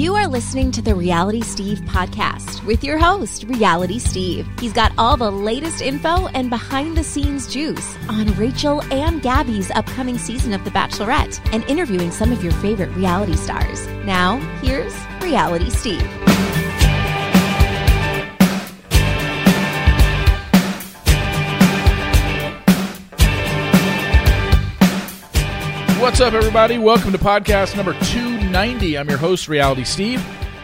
You are listening to the Reality Steve podcast with your host, Reality Steve. He's got all the latest info and behind the scenes juice on Rachel and Gabby's upcoming season of The Bachelorette and interviewing some of your favorite reality stars. Now, here's Reality Steve. What's up, everybody? Welcome to podcast number 290. I'm your host, Reality Steve.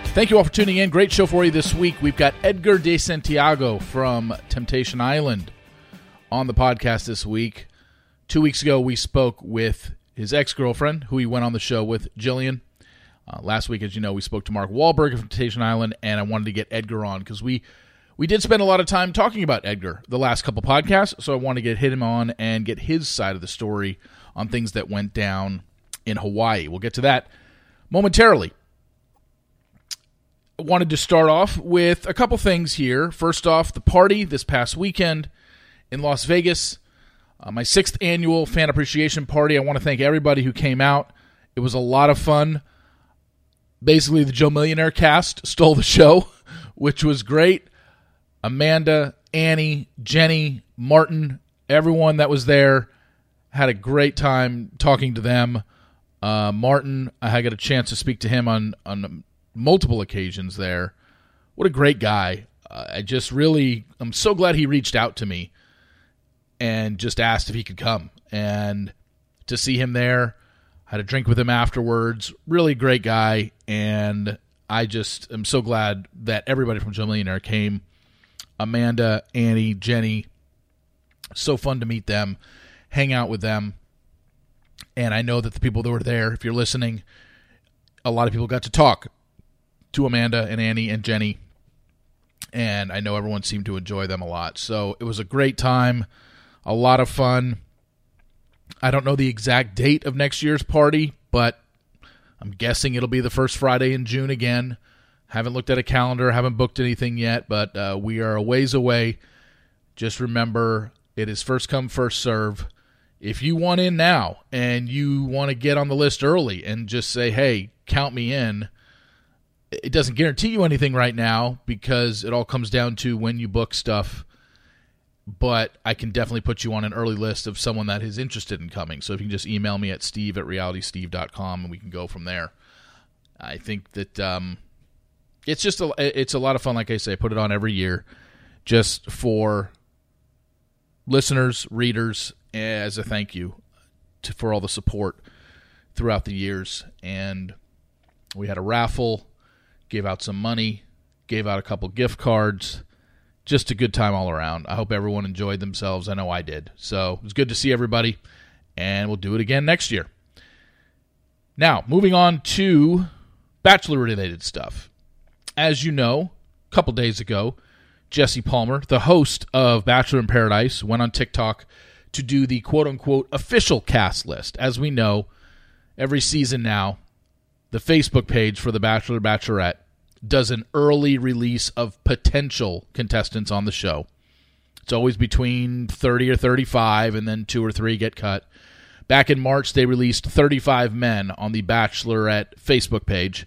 Thank you all for tuning in. Great show for you this week. We've got Edgar De Santiago from Temptation Island on the podcast this week. Two weeks ago, we spoke with his ex girlfriend, who he went on the show with, Jillian. Uh, last week, as you know, we spoke to Mark Walberg of Temptation Island, and I wanted to get Edgar on because we we did spend a lot of time talking about Edgar the last couple podcasts, so I want to get him on and get his side of the story on things that went down in Hawaii. We'll get to that momentarily. I wanted to start off with a couple things here. First off, the party this past weekend in Las Vegas, uh, my sixth annual fan appreciation party. I want to thank everybody who came out. It was a lot of fun. Basically, the Joe Millionaire cast stole the show, which was great. Amanda, Annie, Jenny, Martin, everyone that was there had a great time talking to them. Uh, Martin, I got a chance to speak to him on on multiple occasions there. What a great guy! Uh, I just really, I'm so glad he reached out to me and just asked if he could come and to see him there. Had a drink with him afterwards. Really great guy, and I just am so glad that everybody from Joe Millionaire came. Amanda, Annie, Jenny, so fun to meet them hang out with them. And I know that the people that were there, if you're listening, a lot of people got to talk to Amanda and Annie and Jenny. And I know everyone seemed to enjoy them a lot. So it was a great time, a lot of fun. I don't know the exact date of next year's party, but I'm guessing it'll be the first Friday in June again. Haven't looked at a calendar, haven't booked anything yet, but uh, we are a ways away. Just remember, it is first come, first serve if you want in now and you want to get on the list early and just say, hey, count me in, it doesn't guarantee you anything right now because it all comes down to when you book stuff. But I can definitely put you on an early list of someone that is interested in coming. So if you can just email me at steve at realitysteve.com and we can go from there. I think that um, it's just a, it's a lot of fun. Like I say, I put it on every year just for listeners, readers, as a thank you to, for all the support throughout the years. And we had a raffle, gave out some money, gave out a couple gift cards. Just a good time all around. I hope everyone enjoyed themselves. I know I did. So it was good to see everybody, and we'll do it again next year. Now, moving on to bachelor related stuff. As you know, a couple days ago, Jesse Palmer, the host of Bachelor in Paradise, went on TikTok to do the quote unquote official cast list. As we know, every season now, the Facebook page for The Bachelor Bachelorette does an early release of potential contestants on the show. It's always between 30 or 35, and then two or three get cut. Back in March, they released 35 men on the Bachelorette Facebook page.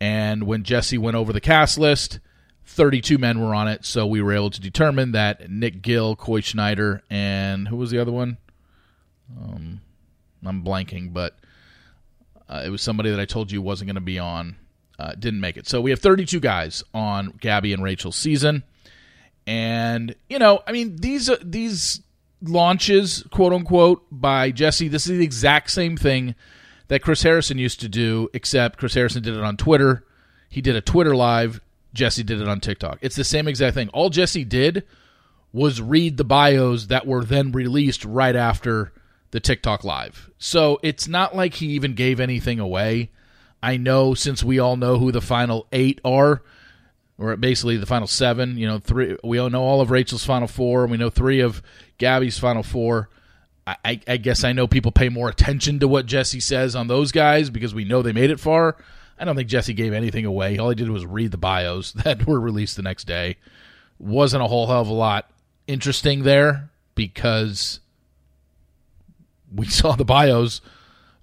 And when Jesse went over the cast list, 32 men were on it, so we were able to determine that Nick Gill, Coy Schneider, and who was the other one? Um, I'm blanking, but uh, it was somebody that I told you wasn't going to be on. Uh, didn't make it. So we have 32 guys on Gabby and Rachel's season, and you know, I mean, these uh, these launches, quote unquote, by Jesse. This is the exact same thing that Chris Harrison used to do, except Chris Harrison did it on Twitter. He did a Twitter live Jesse did it on TikTok. It's the same exact thing. All Jesse did was read the bios that were then released right after the TikTok live. So it's not like he even gave anything away. I know since we all know who the final eight are, or basically the final seven, you know, three we all know all of Rachel's final four, and we know three of Gabby's final four. I, I guess I know people pay more attention to what Jesse says on those guys because we know they made it far. I don't think Jesse gave anything away. All he did was read the bios that were released the next day. Wasn't a whole hell of a lot interesting there because we saw the bios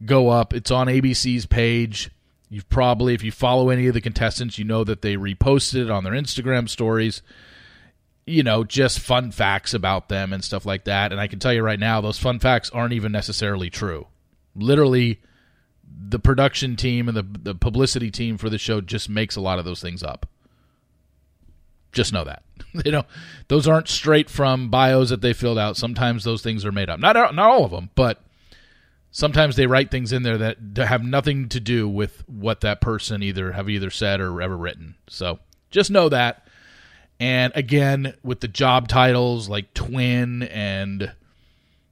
go up. It's on ABC's page. You've probably, if you follow any of the contestants, you know that they reposted it on their Instagram stories. You know, just fun facts about them and stuff like that. And I can tell you right now, those fun facts aren't even necessarily true. Literally, the production team and the the publicity team for the show just makes a lot of those things up. Just know that. you know, those aren't straight from bios that they filled out. Sometimes those things are made up. Not not all of them, but sometimes they write things in there that have nothing to do with what that person either have either said or ever written. So just know that. And again, with the job titles like twin and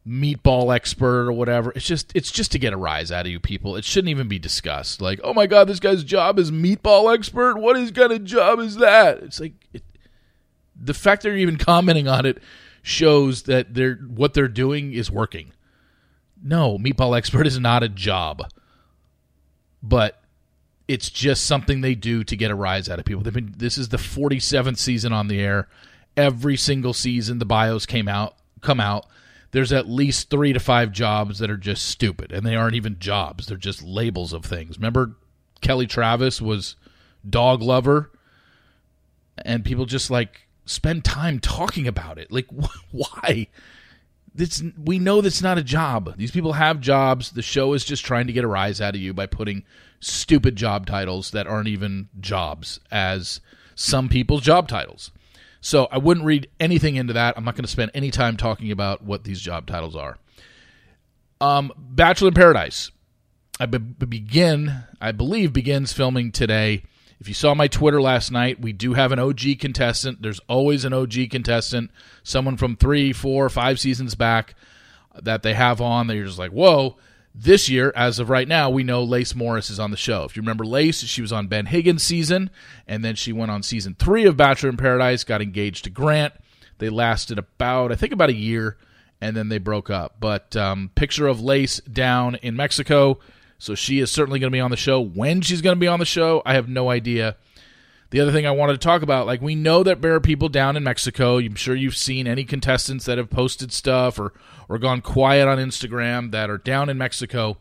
meatball expert or whatever, it's just it's just to get a rise out of you people. It shouldn't even be discussed. Like, oh my god, this guy's job is meatball expert. What is kind of job is that? It's like it, the fact they're even commenting on it shows that they're what they're doing is working. No, meatball expert is not a job, but it's just something they do to get a rise out of people. They've been this is the 47th season on the air. Every single season the bios came out come out. There's at least 3 to 5 jobs that are just stupid and they aren't even jobs. They're just labels of things. Remember Kelly Travers was dog lover and people just like spend time talking about it. Like why? This we know that's not a job. These people have jobs. The show is just trying to get a rise out of you by putting stupid job titles that aren't even jobs as some people's job titles. So I wouldn't read anything into that. I'm not going to spend any time talking about what these job titles are. Um, Bachelor in Paradise. I be- begin, I believe, begins filming today. If you saw my Twitter last night, we do have an OG contestant. There's always an OG contestant, someone from three, four, five seasons back that they have on that you're just like, whoa. This year, as of right now, we know Lace Morris is on the show. If you remember Lace, she was on Ben Higgins' season, and then she went on season three of Bachelor in Paradise, got engaged to Grant. They lasted about, I think, about a year, and then they broke up. But um, picture of Lace down in Mexico so she is certainly going to be on the show. When she's going to be on the show, I have no idea. The other thing I wanted to talk about, like we know that there are people down in Mexico. I'm sure you've seen any contestants that have posted stuff or or gone quiet on Instagram that are down in Mexico.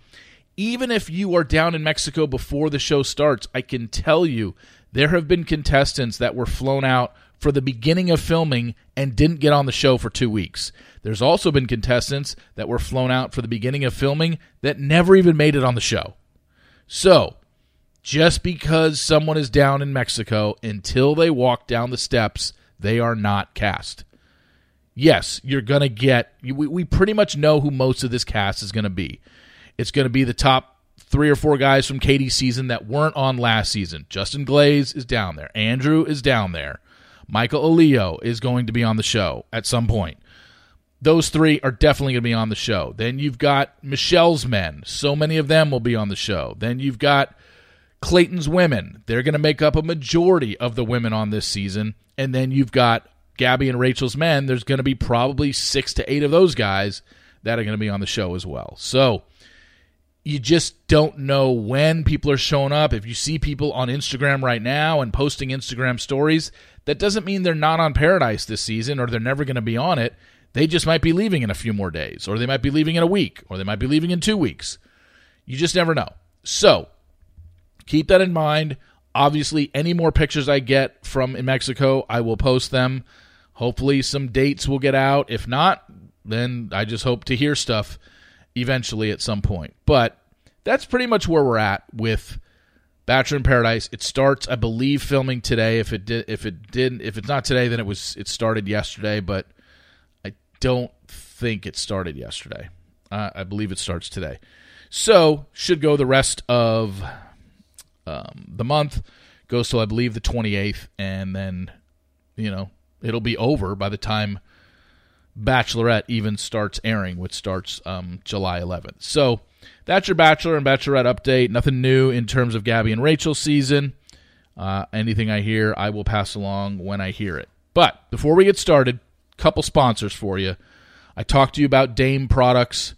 Even if you are down in Mexico before the show starts, I can tell you there have been contestants that were flown out for the beginning of filming and didn't get on the show for 2 weeks. There's also been contestants that were flown out for the beginning of filming that never even made it on the show. So, just because someone is down in Mexico, until they walk down the steps, they are not cast. Yes, you're going to get, we, we pretty much know who most of this cast is going to be. It's going to be the top three or four guys from Katie's season that weren't on last season. Justin Glaze is down there. Andrew is down there. Michael Allio is going to be on the show at some point. Those three are definitely going to be on the show. Then you've got Michelle's men. So many of them will be on the show. Then you've got Clayton's women. They're going to make up a majority of the women on this season. And then you've got Gabby and Rachel's men. There's going to be probably six to eight of those guys that are going to be on the show as well. So you just don't know when people are showing up. If you see people on Instagram right now and posting Instagram stories, that doesn't mean they're not on Paradise this season or they're never going to be on it. They just might be leaving in a few more days, or they might be leaving in a week, or they might be leaving in two weeks. You just never know. So keep that in mind. Obviously, any more pictures I get from in Mexico, I will post them. Hopefully, some dates will get out. If not, then I just hope to hear stuff eventually at some point. But that's pretty much where we're at with Bachelor in Paradise. It starts, I believe, filming today. If it did, if it didn't, if it's not today, then it was it started yesterday. But I don't think it started yesterday. Uh, I believe it starts today. So should go the rest of um, the month. Goes till I believe the 28th, and then you know it'll be over by the time Bachelorette even starts airing, which starts um, July 11th. So that's your Bachelor and Bachelorette update. Nothing new in terms of Gabby and Rachel season. Uh, anything I hear, I will pass along when I hear it. But before we get started, couple sponsors for you. I talked to you about Dame products.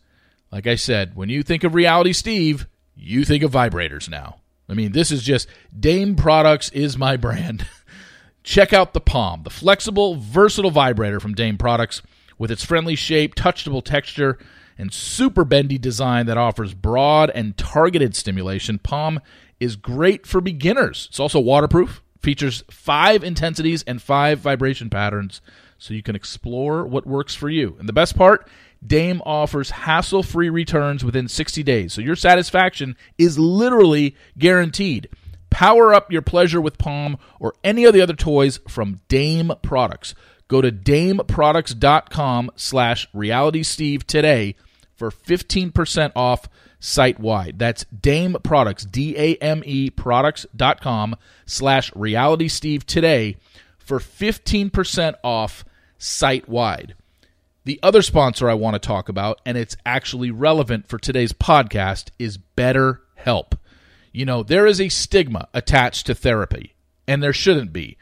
Like I said, when you think of Reality Steve, you think of vibrators now. I mean, this is just Dame Products is my brand. Check out the Palm, the flexible, versatile vibrator from Dame Products with its friendly shape, touchable texture, and super bendy design that offers broad and targeted stimulation. Palm is great for beginners. It's also waterproof, features five intensities and five vibration patterns, so you can explore what works for you. And the best part, Dame offers hassle free returns within 60 days, so your satisfaction is literally guaranteed. Power up your pleasure with Palm or any of the other toys from Dame Products. Go to dameproducts.com slash realitysteve today for 15% off site wide. That's Dame Products, D A M E products.com slash realitysteve today for 15% off site wide. The other sponsor I want to talk about, and it's actually relevant for today's podcast, is BetterHelp. You know, there is a stigma attached to therapy, and there shouldn't be.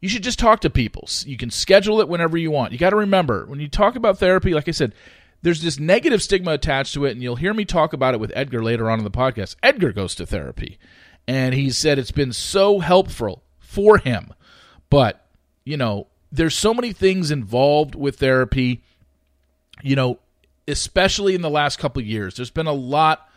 You should just talk to people. You can schedule it whenever you want. You got to remember, when you talk about therapy, like I said, there's this negative stigma attached to it, and you'll hear me talk about it with Edgar later on in the podcast. Edgar goes to therapy, and he said it's been so helpful for him. But, you know, there's so many things involved with therapy, you know, especially in the last couple years. There's been a lot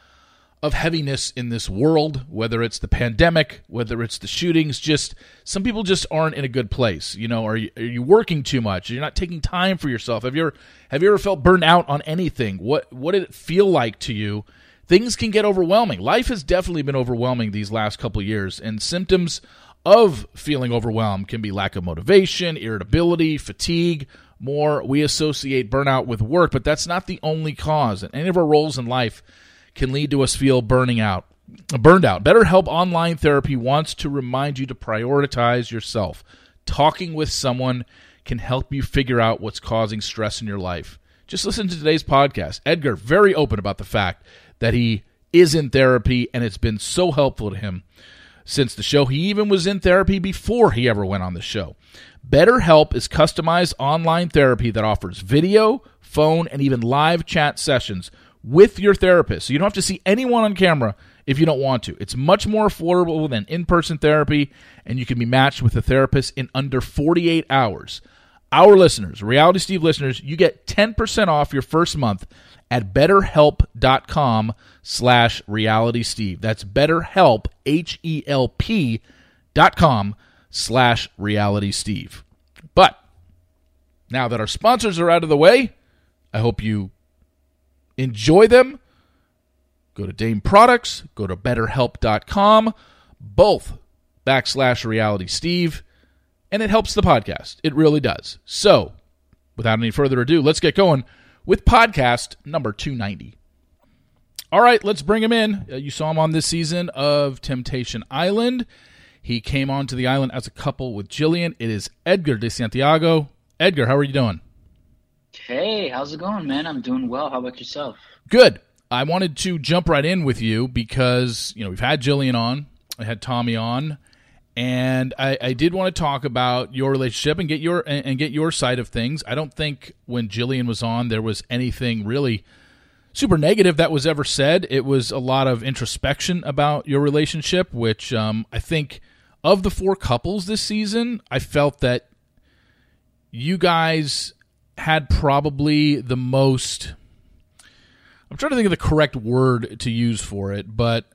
of heaviness in this world, whether it's the pandemic, whether it's the shootings, just some people just aren't in a good place. You know, are you, are you working too much? You're not taking time for yourself. Have you ever have you ever felt burned out on anything? What what did it feel like to you? Things can get overwhelming. Life has definitely been overwhelming these last couple years, and symptoms of feeling overwhelmed can be lack of motivation, irritability, fatigue. More, we associate burnout with work, but that's not the only cause. And any of our roles in life can lead to us feel burning out, burned out. BetterHelp Online Therapy wants to remind you to prioritize yourself. Talking with someone can help you figure out what's causing stress in your life. Just listen to today's podcast. Edgar, very open about the fact that he is in therapy and it's been so helpful to him since the show. He even was in therapy before he ever went on the show. BetterHelp is customized online therapy that offers video, phone, and even live chat sessions with your therapist. So you don't have to see anyone on camera if you don't want to. It's much more affordable than in person therapy, and you can be matched with a therapist in under 48 hours. Our listeners, Reality Steve listeners, you get 10% off your first month at betterhelp.com slash reality steve. That's betterhelp, H-E-L-P dot com slash reality steve. But now that our sponsors are out of the way, I hope you enjoy them. Go to Dame Products, go to betterhelp.com, both backslash reality Steve, and it helps the podcast. It really does. So, without any further ado, let's get going with podcast number 290. All right, let's bring him in. Uh, you saw him on this season of Temptation Island. He came onto the island as a couple with Jillian. It is Edgar de Santiago. Edgar, how are you doing? Hey, how's it going, man? I'm doing well. How about yourself? Good. I wanted to jump right in with you because you know we've had Jillian on, I had Tommy on, and I, I did want to talk about your relationship and get your and, and get your side of things. I don't think when Jillian was on there was anything really super negative that was ever said. It was a lot of introspection about your relationship, which um, I think of the four couples this season, I felt that you guys had probably the most. I'm trying to think of the correct word to use for it, but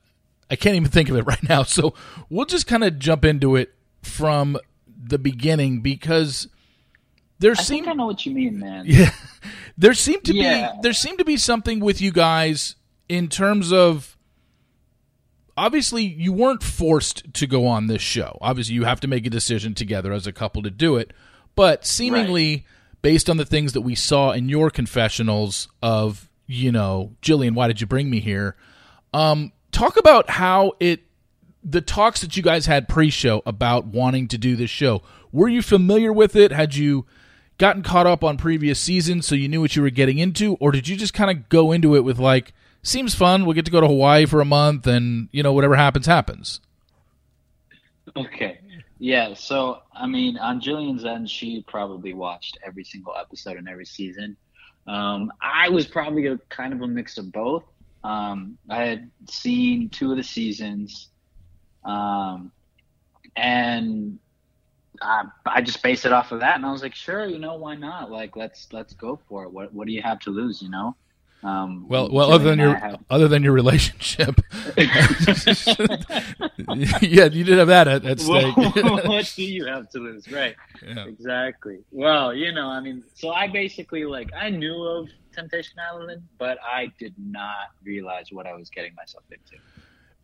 I can't even think of it right now. So we'll just kind of jump into it from the beginning because there I seemed think I know what you mean, man. yeah there seemed to Yeah. be there seemed to be something with you guys in terms of obviously you weren't forced to go on this show. Obviously you have to make a decision together as a couple to do it, but seemingly based on the things that we saw in your confessionals of, you know, Jillian, why did you bring me here? Um talk about how it the talks that you guys had pre-show about wanting to do this show. Were you familiar with it? Had you gotten caught up on previous seasons so you knew what you were getting into or did you just kind of go into it with like seems fun, we'll get to go to Hawaii for a month and, you know, whatever happens happens. Okay. Yeah, so I mean, on Jillian's end, she probably watched every single episode and every season. Um, I was probably a kind of a mix of both. Um, I had seen two of the seasons, um, and I, I just based it off of that, and I was like, sure, you know, why not? Like, let's let's go for it. What what do you have to lose, you know? Um, well, well, other than your have... other than your relationship, yeah, you did have that at, at stake. what do you have to lose, right? Yeah. Exactly. Well, you know, I mean, so I basically like I knew of Temptation Island, but I did not realize what I was getting myself into.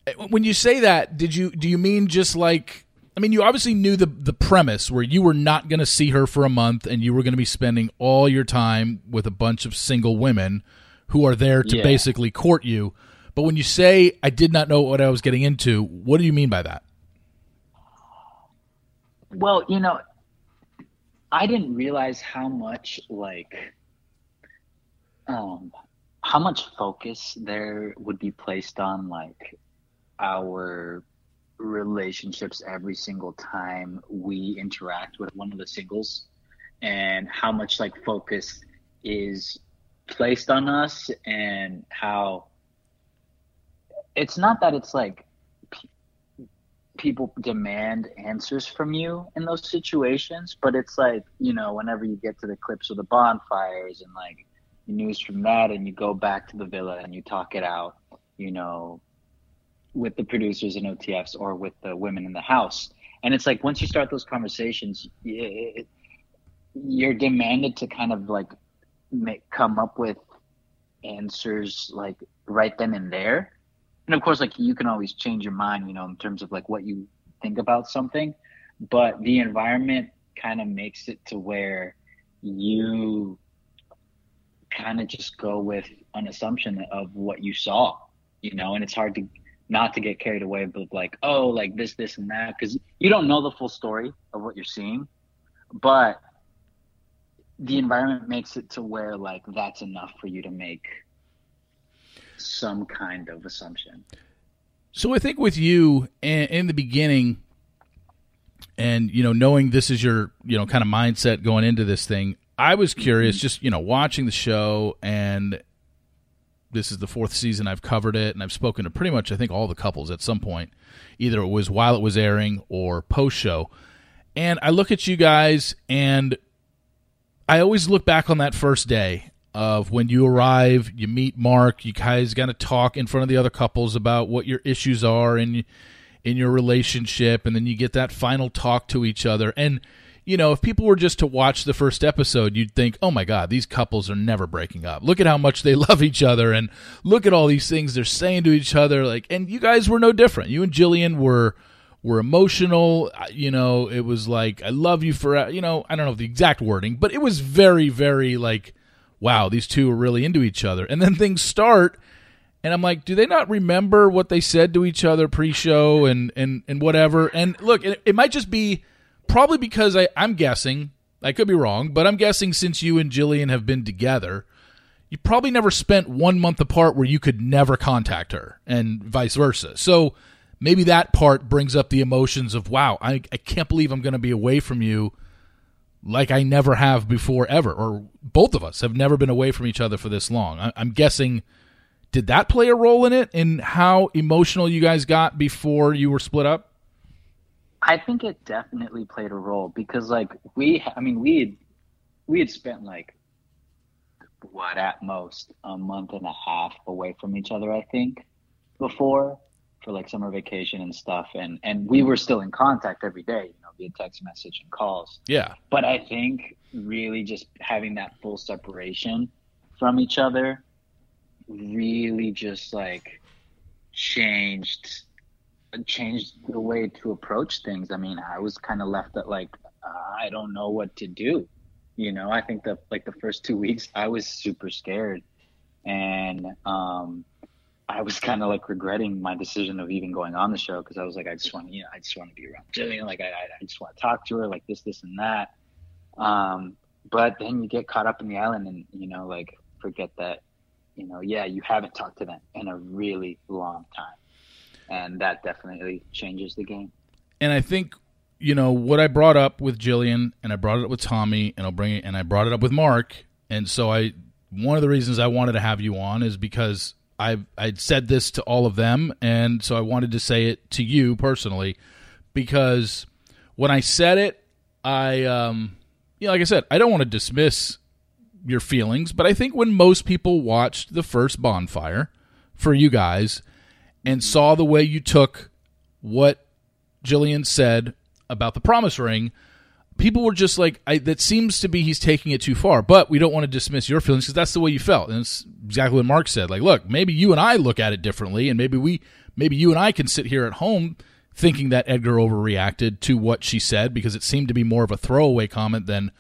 Eh, when you say that, did you do you mean just like I mean, you obviously knew the the premise where you were not going to see her for a month and you were going to be spending all your time with a bunch of single women who are there to yeah. basically court you. But when you say I did not know what I was getting into, what do you mean by that? Well, you know, I didn't realize how much like um how much focus there would be placed on like our relationships every single time we interact with one of the singles and how much like focus is placed on us and how it's not that it's like people demand answers from you in those situations but it's like you know whenever you get to the clips of the bonfires and like news from that and you go back to the villa and you talk it out you know with the producers and otfs or with the women in the house and it's like once you start those conversations you're demanded to kind of like make, come up with answers like right then and there. And of course, like you can always change your mind, you know, in terms of like what you think about something. But the environment kind of makes it to where you kind of just go with an assumption of what you saw, you know, and it's hard to not to get carried away with like, oh, like this, this, and that, because you don't know the full story of what you're seeing. But the environment makes it to where like that's enough for you to make some kind of assumption. So I think with you in the beginning, and you know, knowing this is your you know kind of mindset going into this thing, I was curious, mm-hmm. just you know, watching the show, and this is the fourth season I've covered it, and I've spoken to pretty much I think all the couples at some point, either it was while it was airing or post show, and I look at you guys and I always look back on that first day of when you arrive, you meet Mark, you guys got to talk in front of the other couples about what your issues are in in your relationship, and then you get that final talk to each other. And you know, if people were just to watch the first episode, you'd think, "Oh my God, these couples are never breaking up. Look at how much they love each other, and look at all these things they're saying to each other." Like, and you guys were no different. You and Jillian were were emotional. You know, it was like, I love you for, you know, I don't know the exact wording, but it was very, very like, wow, these two are really into each other. And then things start, and I'm like, do they not remember what they said to each other pre show and, and, and whatever? And look, it, it might just be probably because I, I'm guessing, I could be wrong, but I'm guessing since you and Jillian have been together, you probably never spent one month apart where you could never contact her and vice versa. So, maybe that part brings up the emotions of wow i, I can't believe i'm going to be away from you like i never have before ever or both of us have never been away from each other for this long I, i'm guessing did that play a role in it in how emotional you guys got before you were split up i think it definitely played a role because like we i mean we had we had spent like what at most a month and a half away from each other i think before for like summer vacation and stuff. And and we were still in contact every day you know via text message and calls. Yeah. But i think really just having that full separation from each other really just like changed changed the way to approach things i mean i was kind of left at like i don't know what to do you know i think that like the first two weeks i was super scared and um I was kind of like regretting my decision of even going on the show because I was like, I just want, you know, I just want to be around Jillian. Like, I, I just want to talk to her, like this, this, and that. Um, but then you get caught up in the island and, you know, like forget that, you know, yeah, you haven't talked to them in a really long time. And that definitely changes the game. And I think, you know, what I brought up with Jillian and I brought it up with Tommy and I'll bring it, and I brought it up with Mark. And so I, one of the reasons I wanted to have you on is because I I'd said this to all of them, and so I wanted to say it to you personally because when I said it, I um, you know, like I said, I don't want to dismiss your feelings, but I think when most people watched the first bonfire for you guys and saw the way you took what Jillian said about the promise ring, people were just like, I, that seems to be he's taking it too far. But we don't want to dismiss your feelings because that's the way you felt. And it's exactly what Mark said. Like, look, maybe you and I look at it differently, and maybe we, maybe you and I can sit here at home thinking that Edgar overreacted to what she said because it seemed to be more of a throwaway comment than,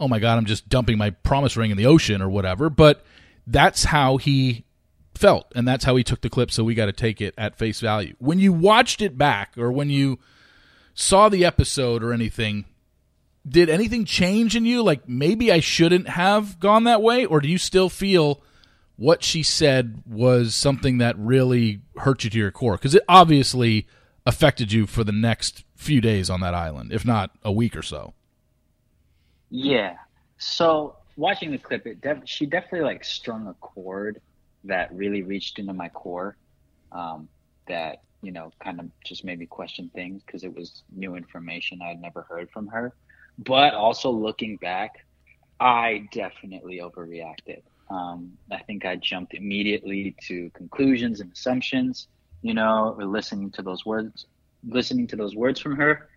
oh my God, I'm just dumping my promise ring in the ocean or whatever. But that's how he felt, and that's how he took the clip, so we got to take it at face value. When you watched it back or when you saw the episode or anything, did anything change in you? Like maybe I shouldn't have gone that way, or do you still feel what she said was something that really hurt you to your core? Because it obviously affected you for the next few days on that island, if not a week or so. Yeah. So watching the clip, it def- she definitely like strung a chord that really reached into my core. Um, that you know kind of just made me question things because it was new information I had never heard from her. But also looking back, I definitely overreacted. Um, I think I jumped immediately to conclusions and assumptions you know, or listening to those words, listening to those words from her,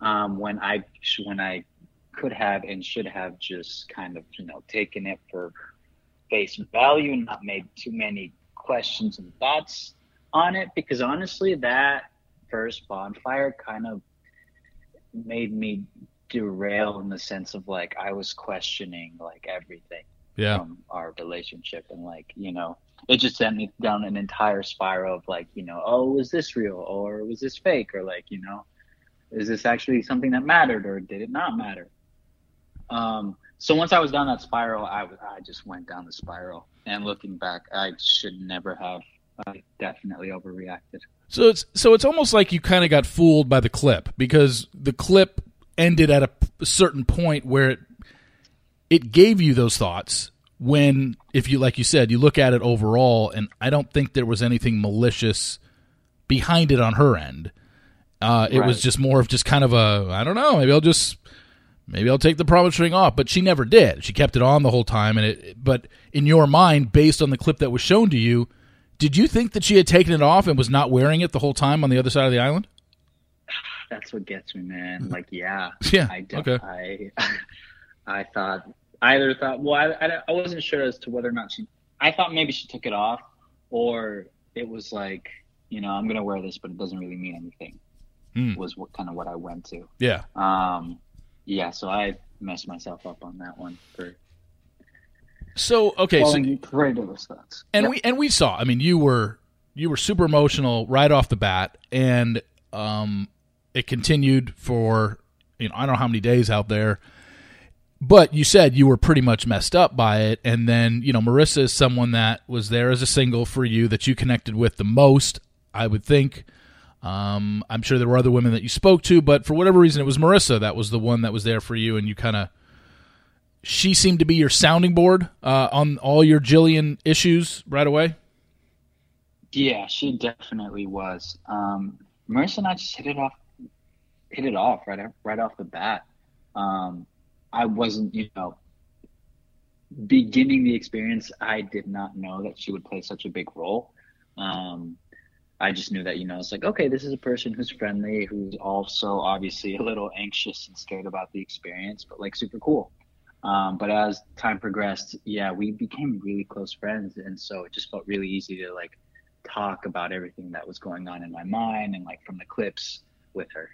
um, when I when I could have and should have just kind of you know taken it for face value not made too many questions and thoughts on it because honestly that first bonfire kind of made me derail in the sense of like I was questioning like everything yeah. from our relationship. And like you know it just sent me down an entire spiral of like you know oh was this real? Or was this fake? Or like you know is this actually something that mattered or did it not matter? Um so once i was down that spiral i i just went down the spiral. And looking back i should never have i definitely overreacted. So it's so it's almost like you kind of got fooled by the clip because the clip ended at a, a certain point where it it gave you those thoughts when if you like you said you look at it overall and i don't think there was anything malicious behind it on her end. Uh, it right. was just more of just kind of a i don't know maybe i'll just maybe i'll take the promise ring off but she never did she kept it on the whole time and it but in your mind based on the clip that was shown to you did you think that she had taken it off and was not wearing it the whole time on the other side of the island that's what gets me man like yeah yeah i okay i i thought either thought, well, I, I, I wasn't sure as to whether or not she, I thought maybe she took it off or it was like, you know, I'm going to wear this, but it doesn't really mean anything mm. was what kind of what I went to. Yeah. Um, yeah. So I messed myself up on that one for, so okay, so ridiculous thoughts, and we and we saw. I mean, you were you were super emotional right off the bat, and um, it continued for you know I don't know how many days out there but you said you were pretty much messed up by it and then you know marissa is someone that was there as a single for you that you connected with the most i would think um, i'm sure there were other women that you spoke to but for whatever reason it was marissa that was the one that was there for you and you kind of she seemed to be your sounding board uh, on all your jillian issues right away? Yeah she definitely was. Um, marissa and i just hit it off hit it off right right off the bat. Um, I wasn't, you know, beginning the experience, I did not know that she would play such a big role. Um, I just knew that, you know, it's like, okay, this is a person who's friendly, who's also obviously a little anxious and scared about the experience, but like super cool. Um, but as time progressed, yeah, we became really close friends. And so it just felt really easy to like talk about everything that was going on in my mind and like from the clips with her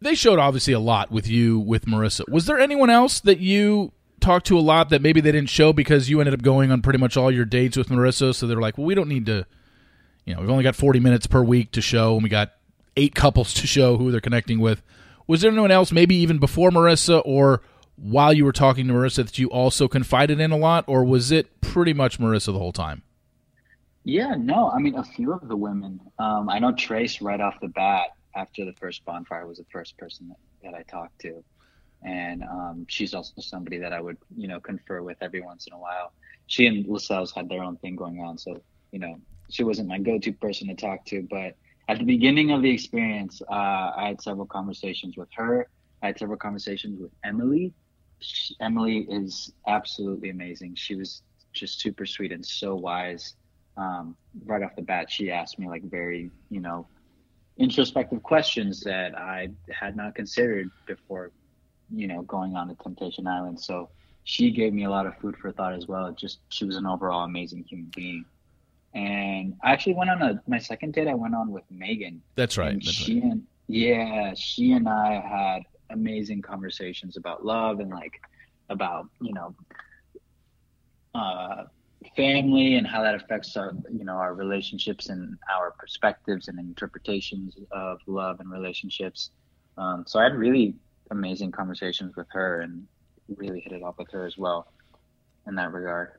they showed obviously a lot with you with Marissa. Was there anyone else that you talked to a lot that maybe they didn't show because you ended up going on pretty much all your dates with Marissa? So they're like, well, we don't need to, you know, we've only got 40 minutes per week to show, and we got eight couples to show who they're connecting with. Was there anyone else, maybe even before Marissa or while you were talking to Marissa, that you also confided in a lot, or was it pretty much Marissa the whole time? Yeah, no. I mean, a few of the women. Um, I know Trace right off the bat after the first bonfire was the first person that, that I talked to. And um, she's also somebody that I would, you know, confer with every once in a while. She and Lascelles had their own thing going on. So, you know, she wasn't my go to person to talk to. But at the beginning of the experience, uh, I had several conversations with her. I had several conversations with Emily. she, Emily is absolutely amazing. She was just super sweet and so wise. Um, right off the bat, she asked me like very, you know, introspective questions that I had not considered before, you know, going on to Temptation Island. So she gave me a lot of food for thought as well. Just she was an overall amazing human being. And I actually went on a my second date. I went on with Megan. That's right. And That's she right. and yeah, she and I had amazing conversations about love and like about you know uh, family and how that affects our you know our relationships and our perspectives and interpretations of love and relationships. Um, so I had really amazing conversations with her and really hit it off with her as well in that regard.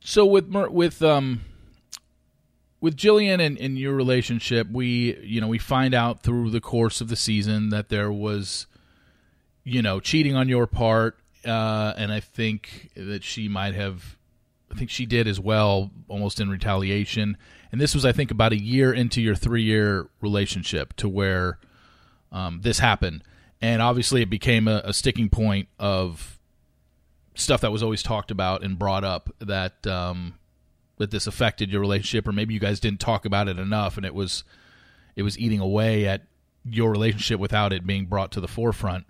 So with with um with Jillian and, and your relationship, we you know we find out through the course of the season that there was you know cheating on your part, uh, and I think that she might have, I think she did as well, almost in retaliation. And this was, I think, about a year into your three year relationship to where um, this happened, and obviously it became a, a sticking point of stuff that was always talked about and brought up that um, that this affected your relationship, or maybe you guys didn't talk about it enough, and it was it was eating away at your relationship without it being brought to the forefront.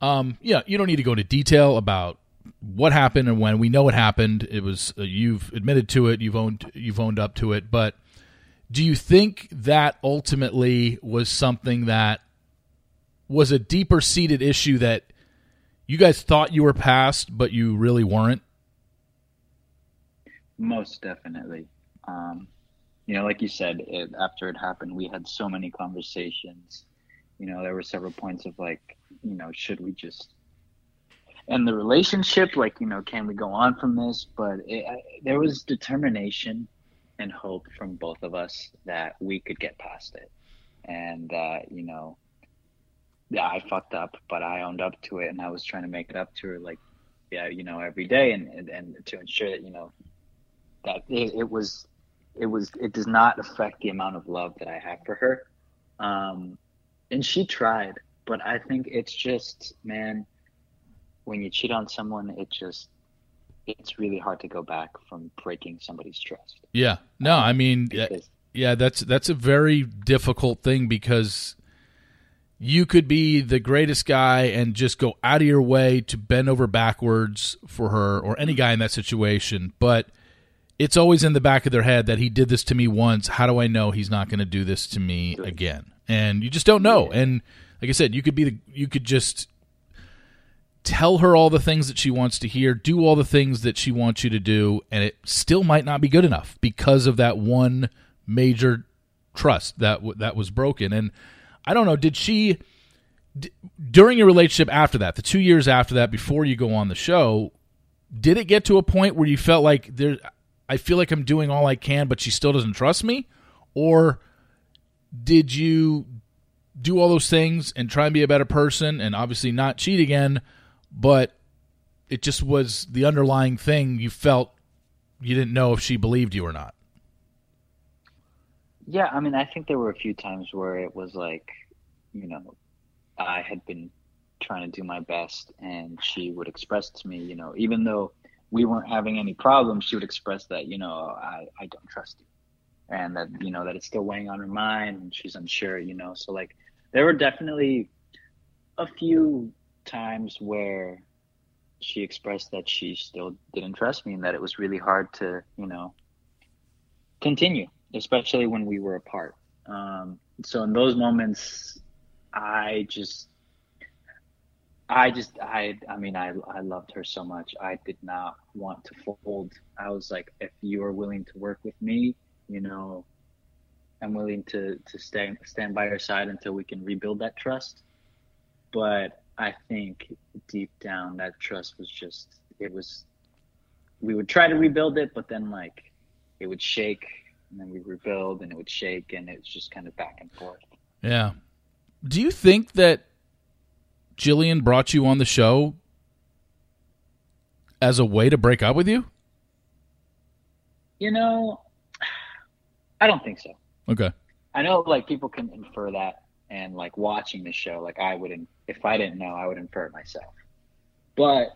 Um, yeah, you don't need to go into detail about what happened and when. We know it happened. It was uh, you've admitted to it. You've owned you've owned up to it. But do you think that ultimately was something that was a deeper seated issue that you guys thought you were past, but you really weren't? Most definitely. Um, you know, like you said, it, after it happened, we had so many conversations. You know, there were several points of like, you know, should we just end the relationship? Like, you know, can we go on from this? But it, I, there was determination and hope from both of us that we could get past it. And, uh, you know, yeah, I fucked up, but I owned up to it and I was trying to make it up to her, like, yeah, you know, every day and, and, and to ensure that, you know, that it, it was it was it does not affect the amount of love that I have for her. Um, and she tried, but I think it's just man, when you cheat on someone, it just it's really hard to go back from breaking somebody's trust. Yeah. No, I mean, yeah, Because, yeah, that's that's a very difficult thing because you could be the greatest guy and just go out of your way to bend over backwards for her or any guy in that situation, but it's always in the back of their head that he did this to me once. How do I know he's not going to do this to me again? And you just don't know. And like I said, you could be the you could just tell her all the things that she wants to hear, do all the things that she wants you to do, and it still might not be good enough because of that one major trust that w- that was broken. And I don't know, did she d- during your relationship after that, the 2 years after that before you go on the show, did it get to a point where you felt like there I feel like I'm doing all I can but she still doesn't trust me or did you do all those things and try and be a better person and obviously not cheat again, but it just was the underlying thing you felt you didn't know if she believed you or not. yeah, I mean, I think there were a few times where it was like, you know, I had been trying to do my best, and she would express to me, you know, even though we weren't having any problems, she would express that, you know, I, I don't trust you. And that, you know, that it's still weighing on her mind and she's unsure, you know. So, like, there were definitely a few times where she expressed that she still didn't trust me and that it was really hard to, you know, continue, especially when we were apart. Um, so, in those moments, I just I just I I mean I I loved her so much. I did not want to fold. I was like, if you are willing to work with me, you know, I'm willing to to stand stand by your side until we can rebuild that trust. But I think deep down that trust was just it was we would try to rebuild it, but then like it would shake and then we rebuild and it would shake and it was just kind of back and forth. Yeah. Do you think that Jillian brought you on the show as a way to break up with you? You know, I don't think so. Okay. I know like people can infer that and like watching the show, like I wouldn't if I didn't know, I would infer it myself. but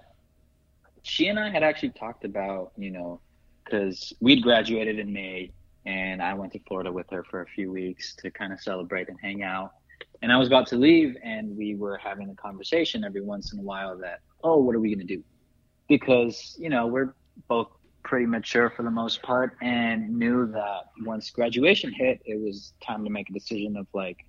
she and I had actually talked about, you know, because we'd graduated in May and I went to Florida with her for a few weeks to kind of celebrate and hang out. And I was about to leave, and we were having a conversation every once in a while that, oh, what are we going to do? Because, you know, we're both pretty mature for the most part and knew that once graduation hit, it was time to make a decision of like,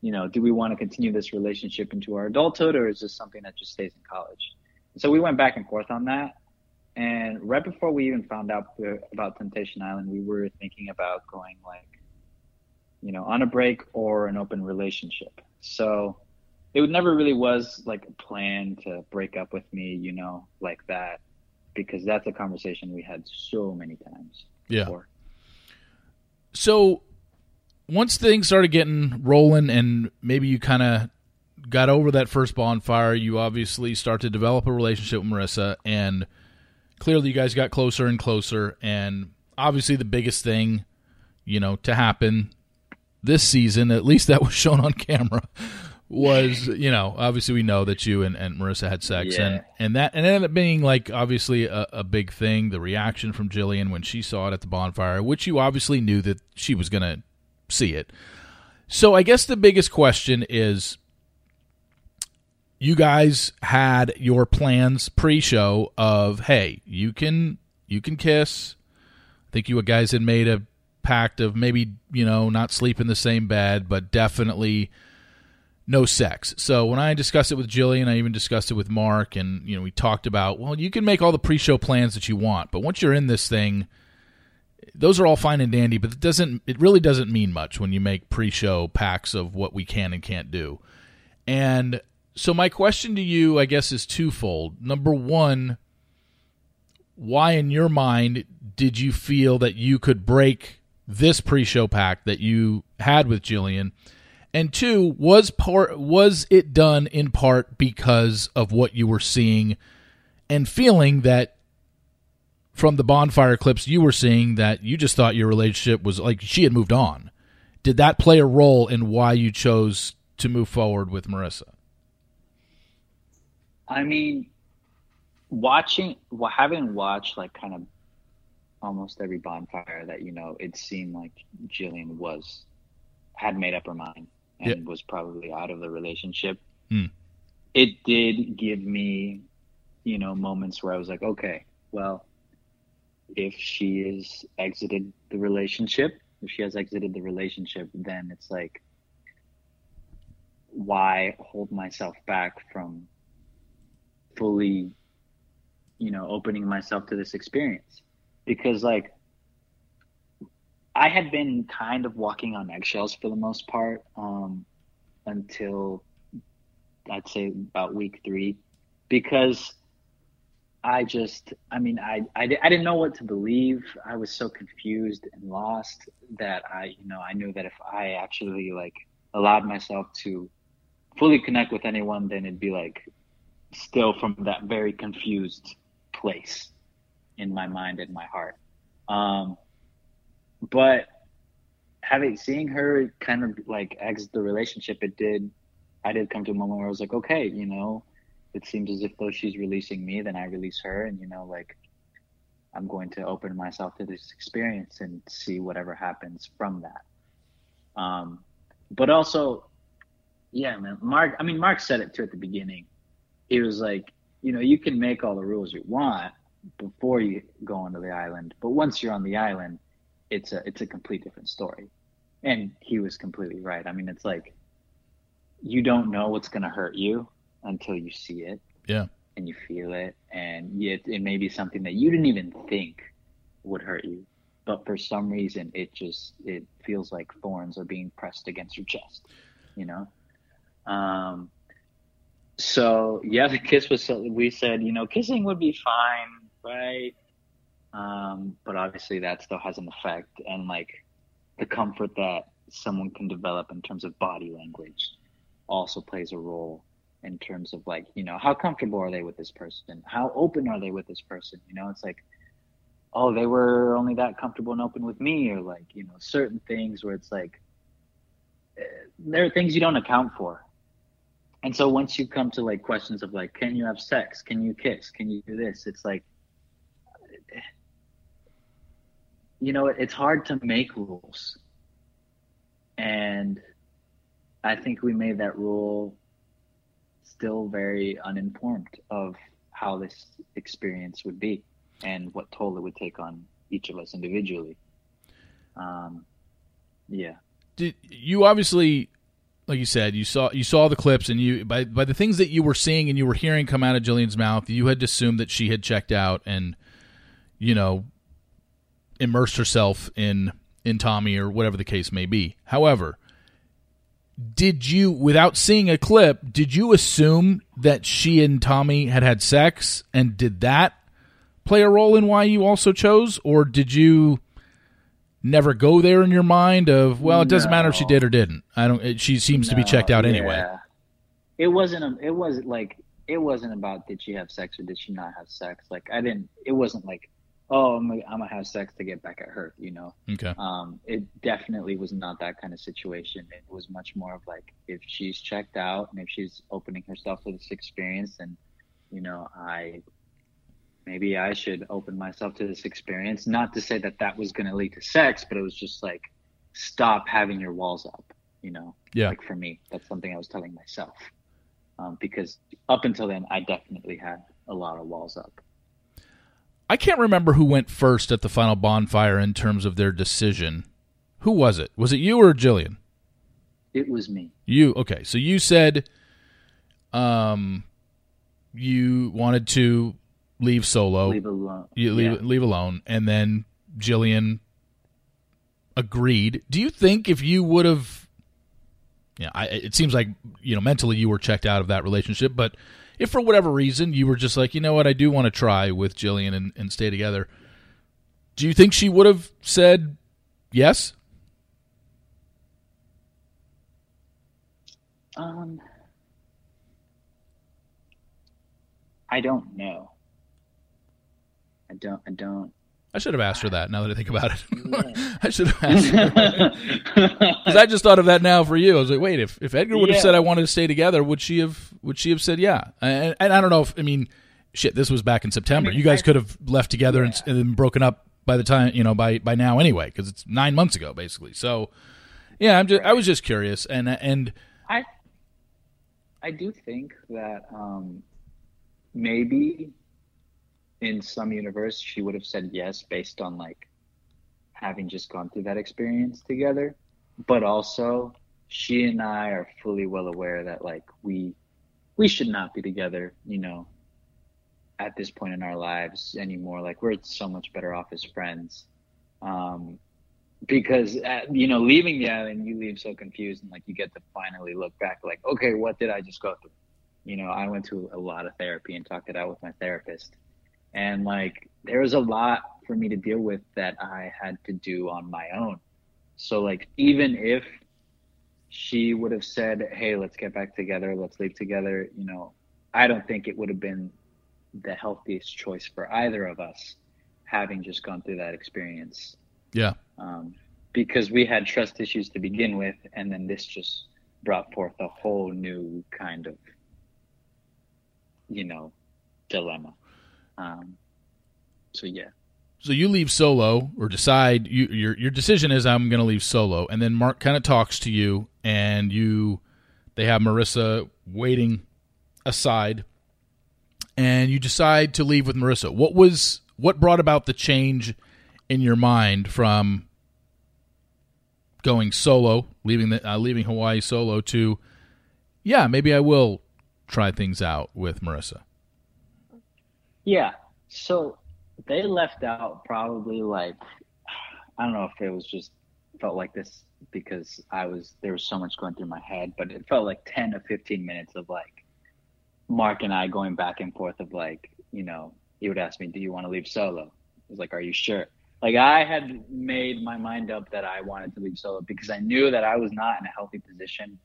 you know, do we want to continue this relationship into our adulthood or is this something that just stays in college? So we went back and forth on that. And right before we even found out about Temptation Island, we were thinking about going like, you know, on a break or an open relationship. So it never really was like a plan to break up with me, you know, like that, because that's a conversation we had so many times. Yeah. Before. So once things started getting rolling and maybe you kind of got over that first bonfire, you obviously start to develop a relationship with Marissa and – clearly you guys got closer and closer and obviously the biggest thing you know to happen this season at least that was shown on camera was you know obviously we know that you and, and marissa had sex yeah. and and that and it ended up being like obviously a, a big thing the reaction from jillian when she saw it at the bonfire which you obviously knew that she was gonna see it so i guess the biggest question is you guys had your plans pre-show of hey, you can you can kiss. I think you guys had made a pact of maybe you know not sleep in the same bed, but definitely no sex. So when I discussed it with Jillian, I even discussed it with Mark, and you know we talked about well, you can make all the pre-show plans that you want, but once you're in this thing, those are all fine and dandy, but it doesn't it really doesn't mean much when you make pre-show packs of what we can and can't do. And so my question to you, I guess, is twofold. Number one, why in your mind did you feel that you could break this pre-show pack that you had with Jillian? And two, was part was it done in part because of what you were seeing and feeling that from the bonfire clips you were seeing that you just thought your relationship was like she had moved on. Did that play a role in why you chose to move forward with Marissa? I mean, watching, having watched like kind of almost every bonfire that you know, it seemed like Jillian was had made up her mind and yep. was probably out of the relationship. Hmm. It did give me, you know, moments where I was like, okay, well, if she is exited the relationship, if she has exited the relationship, then it's like, why hold myself back from fully you know opening myself to this experience because like i had been kind of walking on eggshells for the most part um, until i'd say about week three because i just i mean I, I i didn't know what to believe. I was so confused and lost that i you know i knew that if i actually like allowed myself to fully connect with anyone then it'd be like still from that very confused place in my mind and my heart. Um, but having seeing her kind of like exit the relationship, it did. I did come to a moment where I was like, okay, you know, it seems as if though she's releasing me, then I release her, and you know, like I'm going to open myself to this experience and see whatever happens from that. Um, but also, yeah, man, Mark. I mean, Mark said it too at the beginning he was like, you know, you can make all the rules you want before you go onto the island, but once you're on the island, it's a it's a complete different story. And he was completely right. I mean, it's like you don't know what's going to hurt you until you see it. Yeah. And you feel it, and yet it may be something that you didn't even think would hurt you, but for some reason it just it feels like thorns are being pressed against your chest. You know. Um, so yeah, the kiss was. So, We said, you know, kissing would be fine, right? Um, but obviously, that still has an effect, and like the comfort that someone can develop in terms of body language also plays a role in terms of like you know how comfortable are they with this person how open are they with this person you know it's like oh they were only that comfortable and open with me or like you know certain things where it's like eh, there are things you don't account for and so once you come to like questions of like, can you have sex? Can you kiss? Can you do this? It's like, you know, it's hard to make rules. And I think we made that rule still very uninformed of how this experience would be and what toll it would take on each of us individually. Um, yeah. Did you obviously like you said, you saw you saw the clips, and you by by the things that you were seeing and you were hearing come out of Jillian's mouth, you had assumed that she had checked out and you know immersed herself in in Tommy or whatever the case may be. However, did you without seeing a clip, did you assume that she and Tommy had had sex? And did that play a role in why you also chose? Or did you never go there in your mind of well it doesn't no. matter if she did or didn't. I don't it, she seems no, to be checked out anyway. It wasn't a, it wasn't like it wasn't about did she have sex or did she not have sex. Like i didn't it wasn't like oh i'm gonna, I'm gonna have sex to get back at her you know okay um it definitely was not that kind of situation it was much more of like if she's checked out and if she's opening herself to this experience and you know i maybe I should open myself to this experience. Not to say that that was going to lead to sex, but it was just like, stop having your walls up, you know? Yeah. Like for me, that's something I was telling myself. Um, because up until then, I definitely had a lot of walls up. I can't remember who went first at the final bonfire in terms of their decision. Who was it? Was it you or Jillian? It was me. You okay? So you said, um, you wanted to leave solo. Leave alone. You leave yeah. leave alone, and then Jillian agreed. Do you think if you would have, yeah, I, it seems like you know mentally you were checked out of that relationship, but if for whatever reason you were just like, you know what, I do want to try with Jillian and, and stay together, do you think she would have said yes? Um, I don't know. I don't. I don't. I should have asked her that. Now that I think about it, yeah. I should have asked her because I just thought of that now for you. I was like, wait, if if Edgar would have yeah. said I wanted to stay together, would she have would she have said yeah? And, and I don't know if I mean, shit, this was back in September. I mean, you guys I, could have left together yeah. and, and broken up by the time you know by by now anyway because it's nine months ago basically. So yeah, I'm just right. I was just curious and and I I do think that um maybe in some universe she would have said yes based on like having just gone through that experience together. But also she and i are fully well aware that like we we should not be together you know at this point in our lives anymore. Like we're so much better off as friends. Um because at, uh, you know leaving the island you leave so confused and like you get to finally look back like okay what did i just go through? You know i went to a lot of therapy and talked it out with my therapist and like there was a lot for me to deal with that I had to do on my own. So like even if she would have said, "Hey, let's get back together, let's leave together," you know, I don't think it would have been the healthiest choice for either of us having just gone through that experience. Yeah. Um, because we had trust issues to begin with, and then this just brought forth a whole new kind of, you know, dilemma. Um, so yeah. So you leave solo, or decide you, your your decision is I'm going to leave solo, and then Mark kind of talks to you, and you they have Marissa waiting aside, and you decide to leave with Marissa. What was what brought about the change in your mind from going solo, leaving the uh, leaving Hawaii solo to yeah, maybe I will try things out with Marissa. Yeah. So they left out probably like I don't know if it was just felt like this because I was there was so much going through my head, but it felt like ten to fifteen minutes of like Mark and I going back and forth of like, you know, he would ask me, Do you want to leave solo? I was like, Are you sure? Like I had made my mind up that I wanted to leave solo because I knew that I was not in a healthy position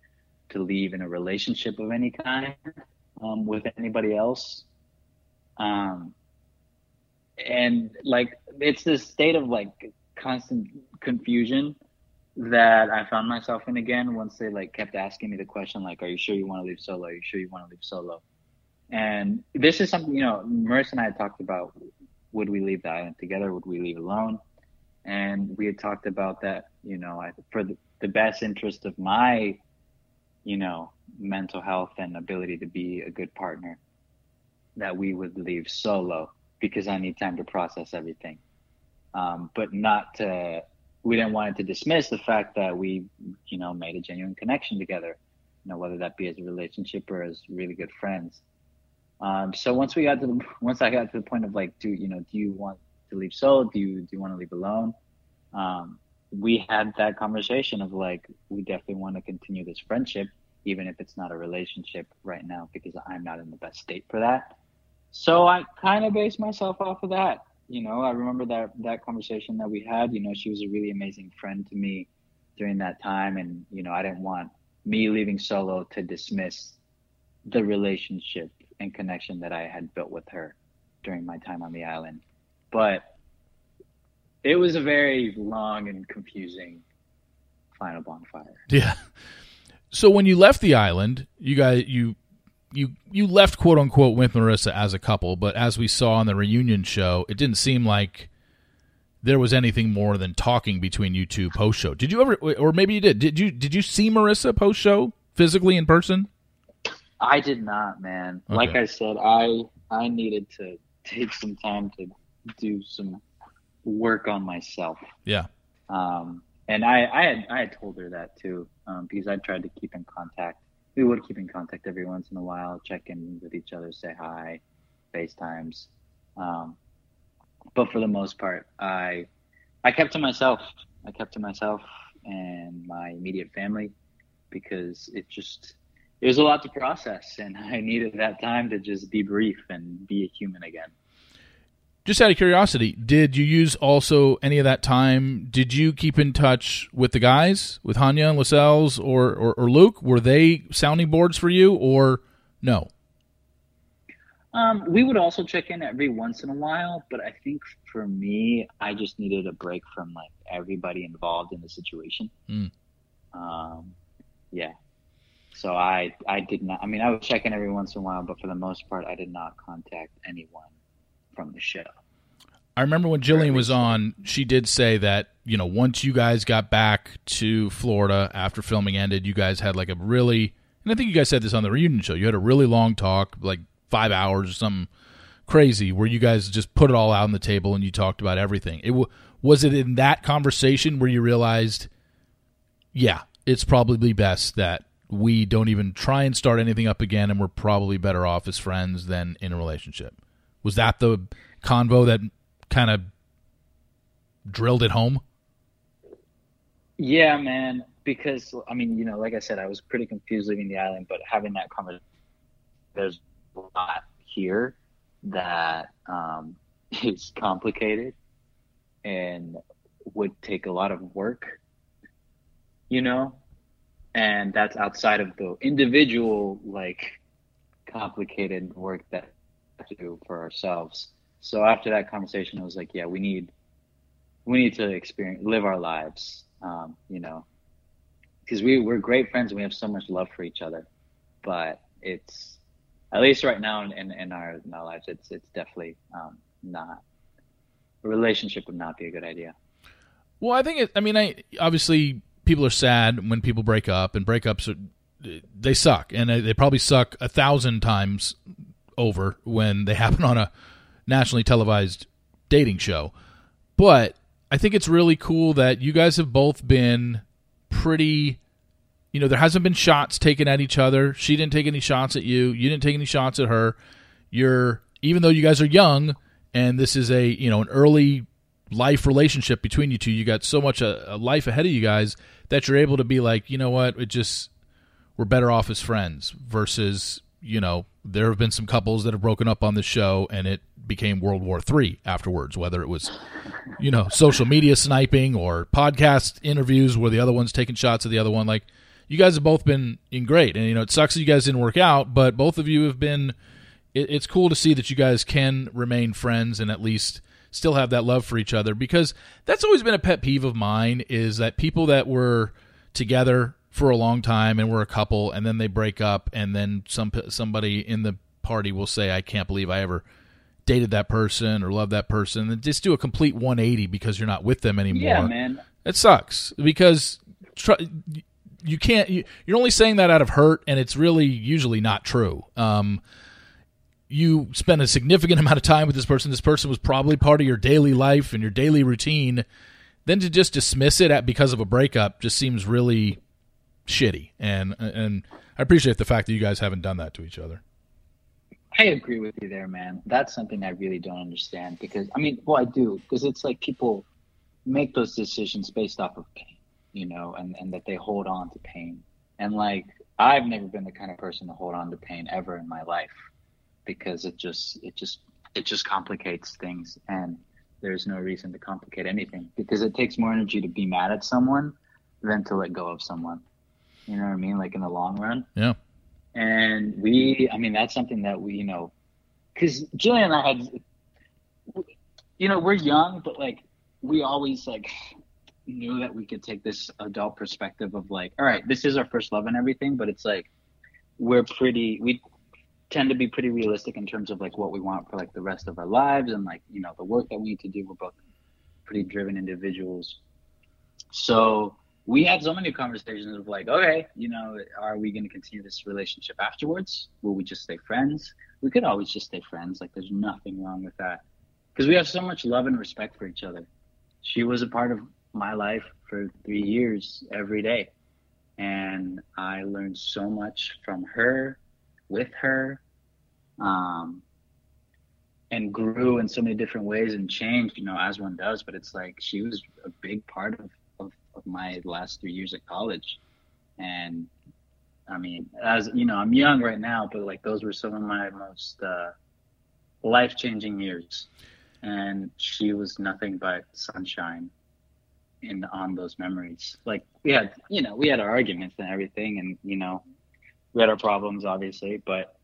to leave in a relationship of any kind um, with anybody else. Um, and like it's this state of like constant confusion that I found myself in again once they like kept asking me the question like, "Are you sure you want to leave solo? Are you sure you want to leave solo?" And this is something you know, Marissa and I had talked about: would we leave the island together? Would we leave alone? And we had talked about that, you know, I, for the, the best interest of my, you know, mental health and ability to be a good partner, that we would leave solo because I need time to process everything. Um, but not to we didn't want it to dismiss the fact that we, you know, made a genuine connection together, you know, whether that be as a relationship or as really good friends. Um, so once we got to the, once I got to the point of like, do you know, do you want to leave solo? Do you do you want to leave alone? Um, we had that conversation of like, we definitely want to continue this friendship, even if it's not a relationship right now, because I'm not in the best state for that. So I kind of based myself off of that you know, I remember that that conversation that we had. You know, she was a really amazing friend to me during that time, and you know, I didn't want me leaving solo to dismiss the relationship and connection that I had built with her during my time on the island. But it was a very long and confusing final bonfire. Yeah. So when you left the island, you guys you you you left quote unquote with Marissa as a couple, but as we saw on the reunion show, it didn't seem like there was anything more than talking between you two post show. Did you ever, or maybe you did? Did you did you see Marissa post show physically in person? I did not, man. Okay. Like I said, I I needed to take some time to do some work on myself. Yeah. Um, and I I had I had told her that too, um, because I tried to keep in contact we would keep in contact every once in a while, check in with each other, say hi, FaceTimes. Um, but for the most part, I I kept to myself. I kept to myself and my immediate family because it just it was a lot to process, and I needed that time to just debrief and be a human again. Just out of curiosity, did you use also any of that time? Did you keep in touch with the guys, with Hanya and Lascelles or, or, or Luke? Were they sounding boards for you or no? Um, we would also check in every once in a while, but I think for me, I just needed a break from like everybody involved in the situation. Mm. Um, yeah. So I I did not. I mean, I would check in every once in a while, but for the most part, I did not contact anyone from the show. I remember when Jillian was on, she did say that, you know, once you guys got back to Florida after filming ended, you guys had like a really, and I think you guys said this on the reunion show, you had a really long talk, like five hours or something crazy, where you guys just put it all out on the table and you talked about everything. It was it in that conversation where you realized, yeah, it's probably best that we don't even try and start anything up again, and we're probably better off as friends than in a relationship. Was that the convo that kind of drilled it home? Yeah, man. Because I mean, you know, like I said, I was pretty confused leaving the island, but having that conversation, there's a lot here that um, is complicated and would take a lot of work, you know, and that's outside of the individual like complicated work that do for ourselves. So after that conversation, I was like, yeah, we need we need to experience live our lives, um, you know, because we we're great friends and we have so much love for each other, but it's at least right now in, in, in our in our lives, it's it's definitely um, not a relationship would not be a good idea. Well, I think it. I mean, I obviously people are sad when people break up, and breakups are they suck, and they probably suck a thousand times over when they happen on a nationally televised dating show. But I think it's really cool that you guys have both been pretty you know, there hasn't been shots taken at each other. She didn't take any shots at you. You didn't take any shots at her. You're even though you guys are young and this is a, you know, an early life relationship between you two, you got so much a, a life ahead of you guys that you're able to be like, you know what, it just we're better off as friends versus you know, there have been some couples that have broken up on the show and it became World War III afterwards, whether it was, you know, social media sniping or podcast interviews where the other one's taking shots at the other one. Like, you guys have both been in great. And, you know, it sucks that you guys didn't work out, but both of you have been, it, it's cool to see that you guys can remain friends and at least still have that love for each other because that's always been a pet peeve of mine is that people that were together for a long time and we're a couple and then they break up and then some somebody in the party will say I can't believe I ever dated that person or loved that person and just do a complete 180 because you're not with them anymore. Yeah, man. It sucks because tr- you can't you, you're only saying that out of hurt and it's really usually not true. Um you spend a significant amount of time with this person. This person was probably part of your daily life and your daily routine. Then to just dismiss it at because of a breakup just seems really shitty. And and I appreciate the fact that you guys haven't done that to each other. I agree with you there, man. That's something I really don't understand because I mean, well, I do because it's like people make those decisions based off of pain, you know, and and that they hold on to pain. And like I've never been the kind of person to hold on to pain ever in my life because it just it just it just complicates things and there's no reason to complicate anything because it takes more energy to be mad at someone than to let go of someone. You know what I mean? Like in the long run. Yeah. And we, I mean, that's something that we, you know, because Jillian and I had, you know, we're young, but like we always like knew that we could take this adult perspective of like, all right, this is our first love and everything, but it's like we're pretty, we tend to be pretty realistic in terms of like what we want for like the rest of our lives and like you know the work that we need to do we're both pretty driven individuals so we had so many conversations of like okay you know are we going to continue this relationship afterwards? Will we just stay friends? We could always just stay friends. Like there's nothing wrong with that. Because we have so much love and respect for each other. She was a part of my life for three years every day. And i learned so much from her with her um, and grew in so many different ways and changed, you know, as one does. But it's like she was a big part of, of, my last three years at college. And I mean, as you know, I'm young right now, but like those were some of my most uh, life changing years. And she was nothing but sunshine in on those memories. Like we had, you know, we had our arguments and everything, and you know, we had our problems, obviously, but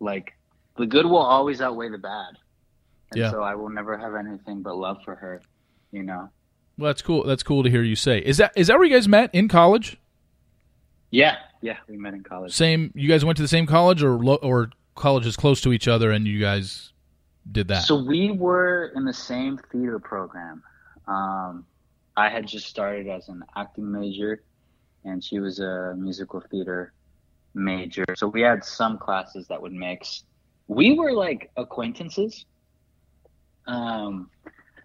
like the good will always outweigh the bad. And yeah. so I will never have anything but love for her, you know. Well, that's cool. That's cool to hear you say. Is that is that where you guys met in college? Yeah, yeah, we met in college. Same. You guys went to the same college, or or colleges close to each other, and you guys did that. So we were in the same theater program. Um, I had just started as an acting major, and she was a musical theater major. So we had some classes that would mix. We were like acquaintances. Um,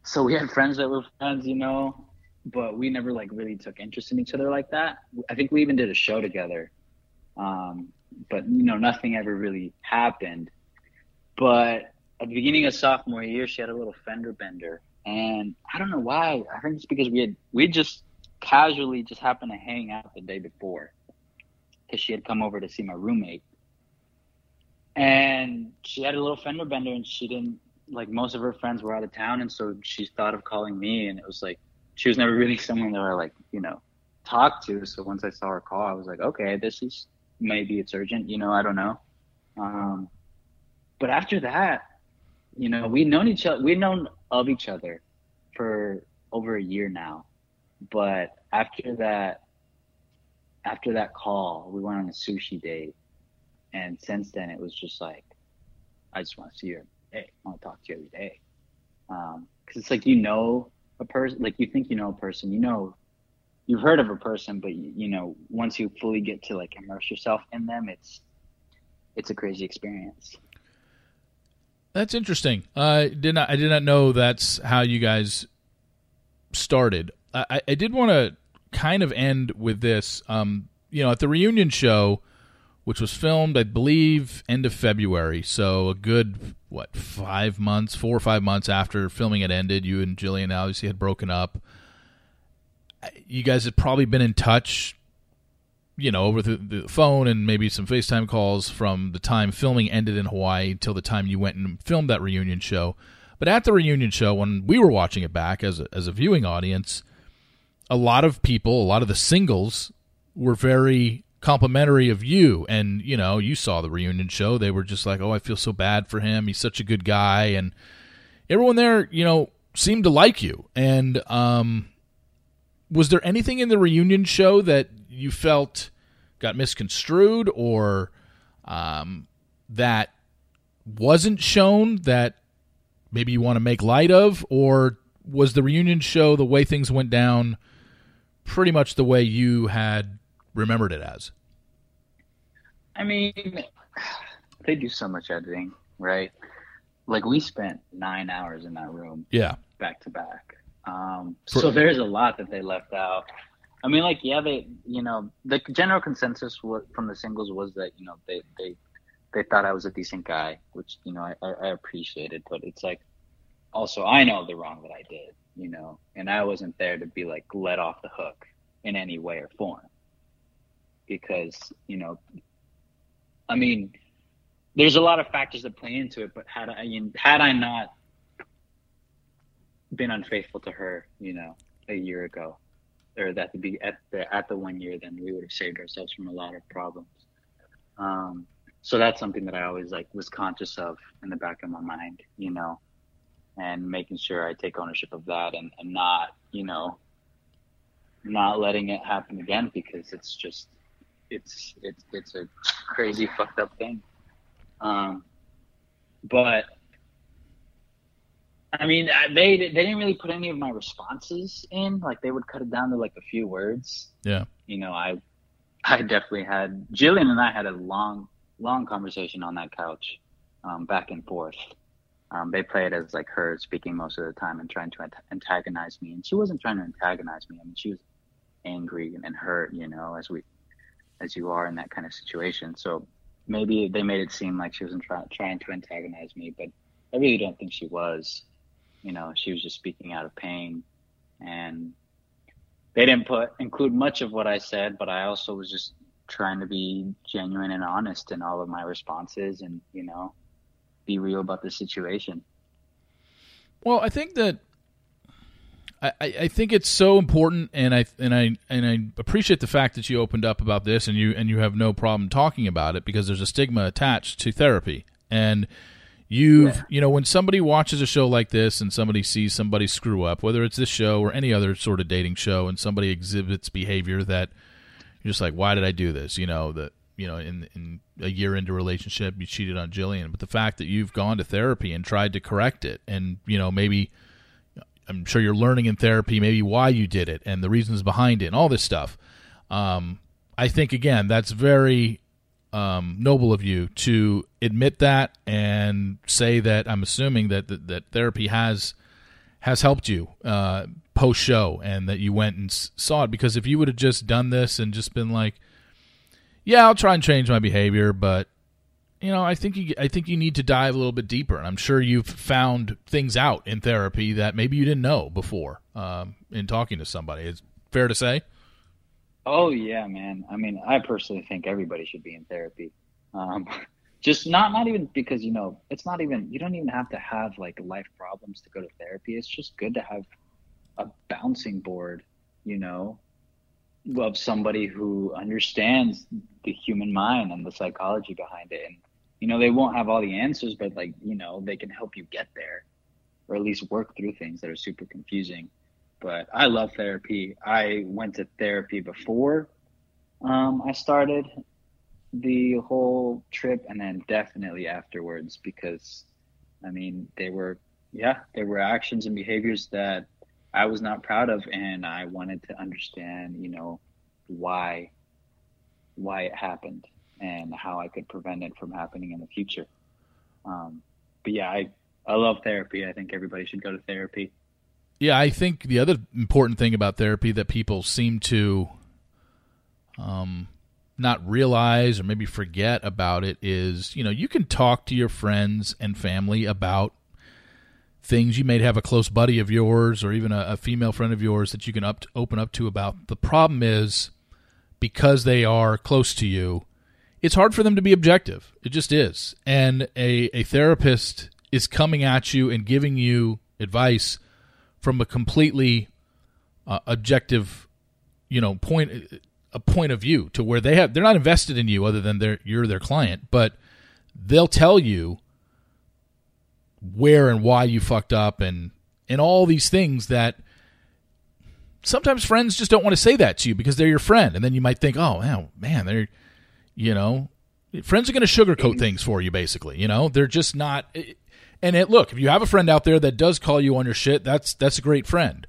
so we had friends that were friends, you know, but we never like really took interest in each other like that. I think we even did a show together. Um, but you know, nothing ever really happened. But at the beginning of sophomore year, she had a little fender bender, and I don't know why. I think it's because we had we just casually just happened to hang out the day before, because she had come over to see my roommate. And she had a little fender bender and she didn't like most of her friends were out of town and so she thought of calling me and it was like she was never really someone that I like, you know, talked to. So once I saw her call, I was like, okay, this is maybe it's urgent, you know, I don't know. Um, but after that, you know, we'd known each other, we'd known of each other for over a year now. But after that, after that call, we went on a sushi date, and since then it was just like, I just want to see every day. I want to talk to you every day, because um, it's like you know a person, like you think you know a person, you know, you've heard of a person, but you, you know once you fully get to like immerse yourself in them, it's it's a crazy experience. That's interesting. I did not I did not know that's how you guys started. I, I did want to kind of end with this. Um, you know, at the reunion show, which was filmed, I believe, end of February. So a good what five months, four or five months after filming it ended, you and Jillian obviously had broken up. You guys had probably been in touch, you know, over the, the phone and maybe some FaceTime calls from the time filming ended in Hawaii till the time you went and filmed that reunion show. But at the reunion show, when we were watching it back as a, as a viewing audience, a lot of people, a lot of the singles were very complimentary of you. And you know you saw the reunion show. They were just like oh i feel so bad for him. He's such a good guy. And everyone there, you know, seemed to like you. And um, was there anything in the reunion show that you felt got misconstrued or um, that wasn't shown that maybe you want to make light of, or was the reunion show the way things went down pretty much the way you had remembered it as? I mean, they do so much editing, right? Like we spent nine hours in that room, yeah, back to back. Um, so there's a lot that they left out. I mean, like, yeah, they, you know, the general consensus from the singles was that, you know, they, they, they thought I was a decent guy, which, you know, I, I appreciated, but it's like, also, I know the wrong that I did, you know, and I wasn't there to be like let off the hook in any way or form because, you know, I mean, there's a lot of factors that play into it, but had I, had I not been unfaithful to her, you know, a year ago, or that to be at the at the one year, then we would have saved ourselves from a lot of problems. Um, so that's something that I always like was conscious of in the back of my mind, you know, and making sure I take ownership of that and, and not, you know, not letting it happen again because it's just it's it's it's a crazy fucked up thing. Um, but I mean, they they didn't really put any of my responses in. Like they would cut it down to like a few words. Yeah. You know, I I definitely had Jillian and I had a long long conversation on that couch, um, back and forth. Um, they play it as like her speaking most of the time and trying to antagonize me, and she wasn't trying to antagonize me. I mean, she was angry and hurt, you know, as we as you are in that kind of situation. So maybe they made it seem like she wasn't try, trying to antagonize me, but I really don't think she was you know, she was just speaking out of pain. And they didn't put include much of what I said, but I also was just trying to be genuine and honest in all of my responses and, you know, be real about the situation. Well, I think that I, I think it's so important, and I and I and I appreciate the fact that you opened up about this, and you and you have no problem talking about it because there's a stigma attached to therapy, and You've, yeah. you know, when somebody watches a show like this and somebody sees somebody screw up, whether it's this show or any other sort of dating show, and somebody exhibits behavior that you're just like, why did I do this? You know, that, you know, in, in a year into a relationship, you cheated on Jillian. But the fact that you've gone to therapy and tried to correct it, and, you know, maybe I'm sure you're learning in therapy maybe why you did it and the reasons behind it and all this stuff. Um, I think, again, that's very um, noble of you to admit that and say that I'm assuming that that, that therapy has has helped you uh, post show and that you went and saw it because if you would have just done this and just been like, yeah, I'll try and change my behavior, but you know, I think you I think you need to dive a little bit deeper, and I'm sure you've found things out in therapy that maybe you didn't know before um, in talking to somebody. It's fair to say. Oh yeah, man. I mean, I personally think everybody should be in therapy. Um, just not not even because you know it's not even you don't even have to have like life problems to go to therapy. It's just good to have a bouncing board, you know, of somebody who understands the human mind and the psychology behind it. And you know, they won't have all the answers, but like you know, they can help you get there, or at least work through things that are super confusing but I love therapy. I went to therapy before um, I started the whole trip, and then definitely afterwards because, I mean, they were yeah, there were actions and behaviors that I was not proud of, and I wanted to understand, you know, why why it happened and how I could prevent it from happening in the future. Um, but yeah, I I love therapy. I think everybody should go to therapy. Yeah, I think the other important thing about therapy that people seem to um, not realize or maybe forget about it is, you know, you can talk to your friends and family about things you may have a close buddy of yours or even a, a female friend of yours that you can up to, open up to about. The problem is because they are close to you, it's hard for them to be objective. It just is. And a, a therapist is coming at you and giving you advice from a completely uh, objective, you know, point a point of view to where they have they're not invested in you other than they're you're their client, but they'll tell you where and why you fucked up and and all these things that sometimes friends just don't want to say that to you because they're your friend and then you might think oh man they're you know friends are going to sugarcoat things for you basically you know? They're just not and it, look if you have a friend out there that does call you on your shit that's that's a great friend.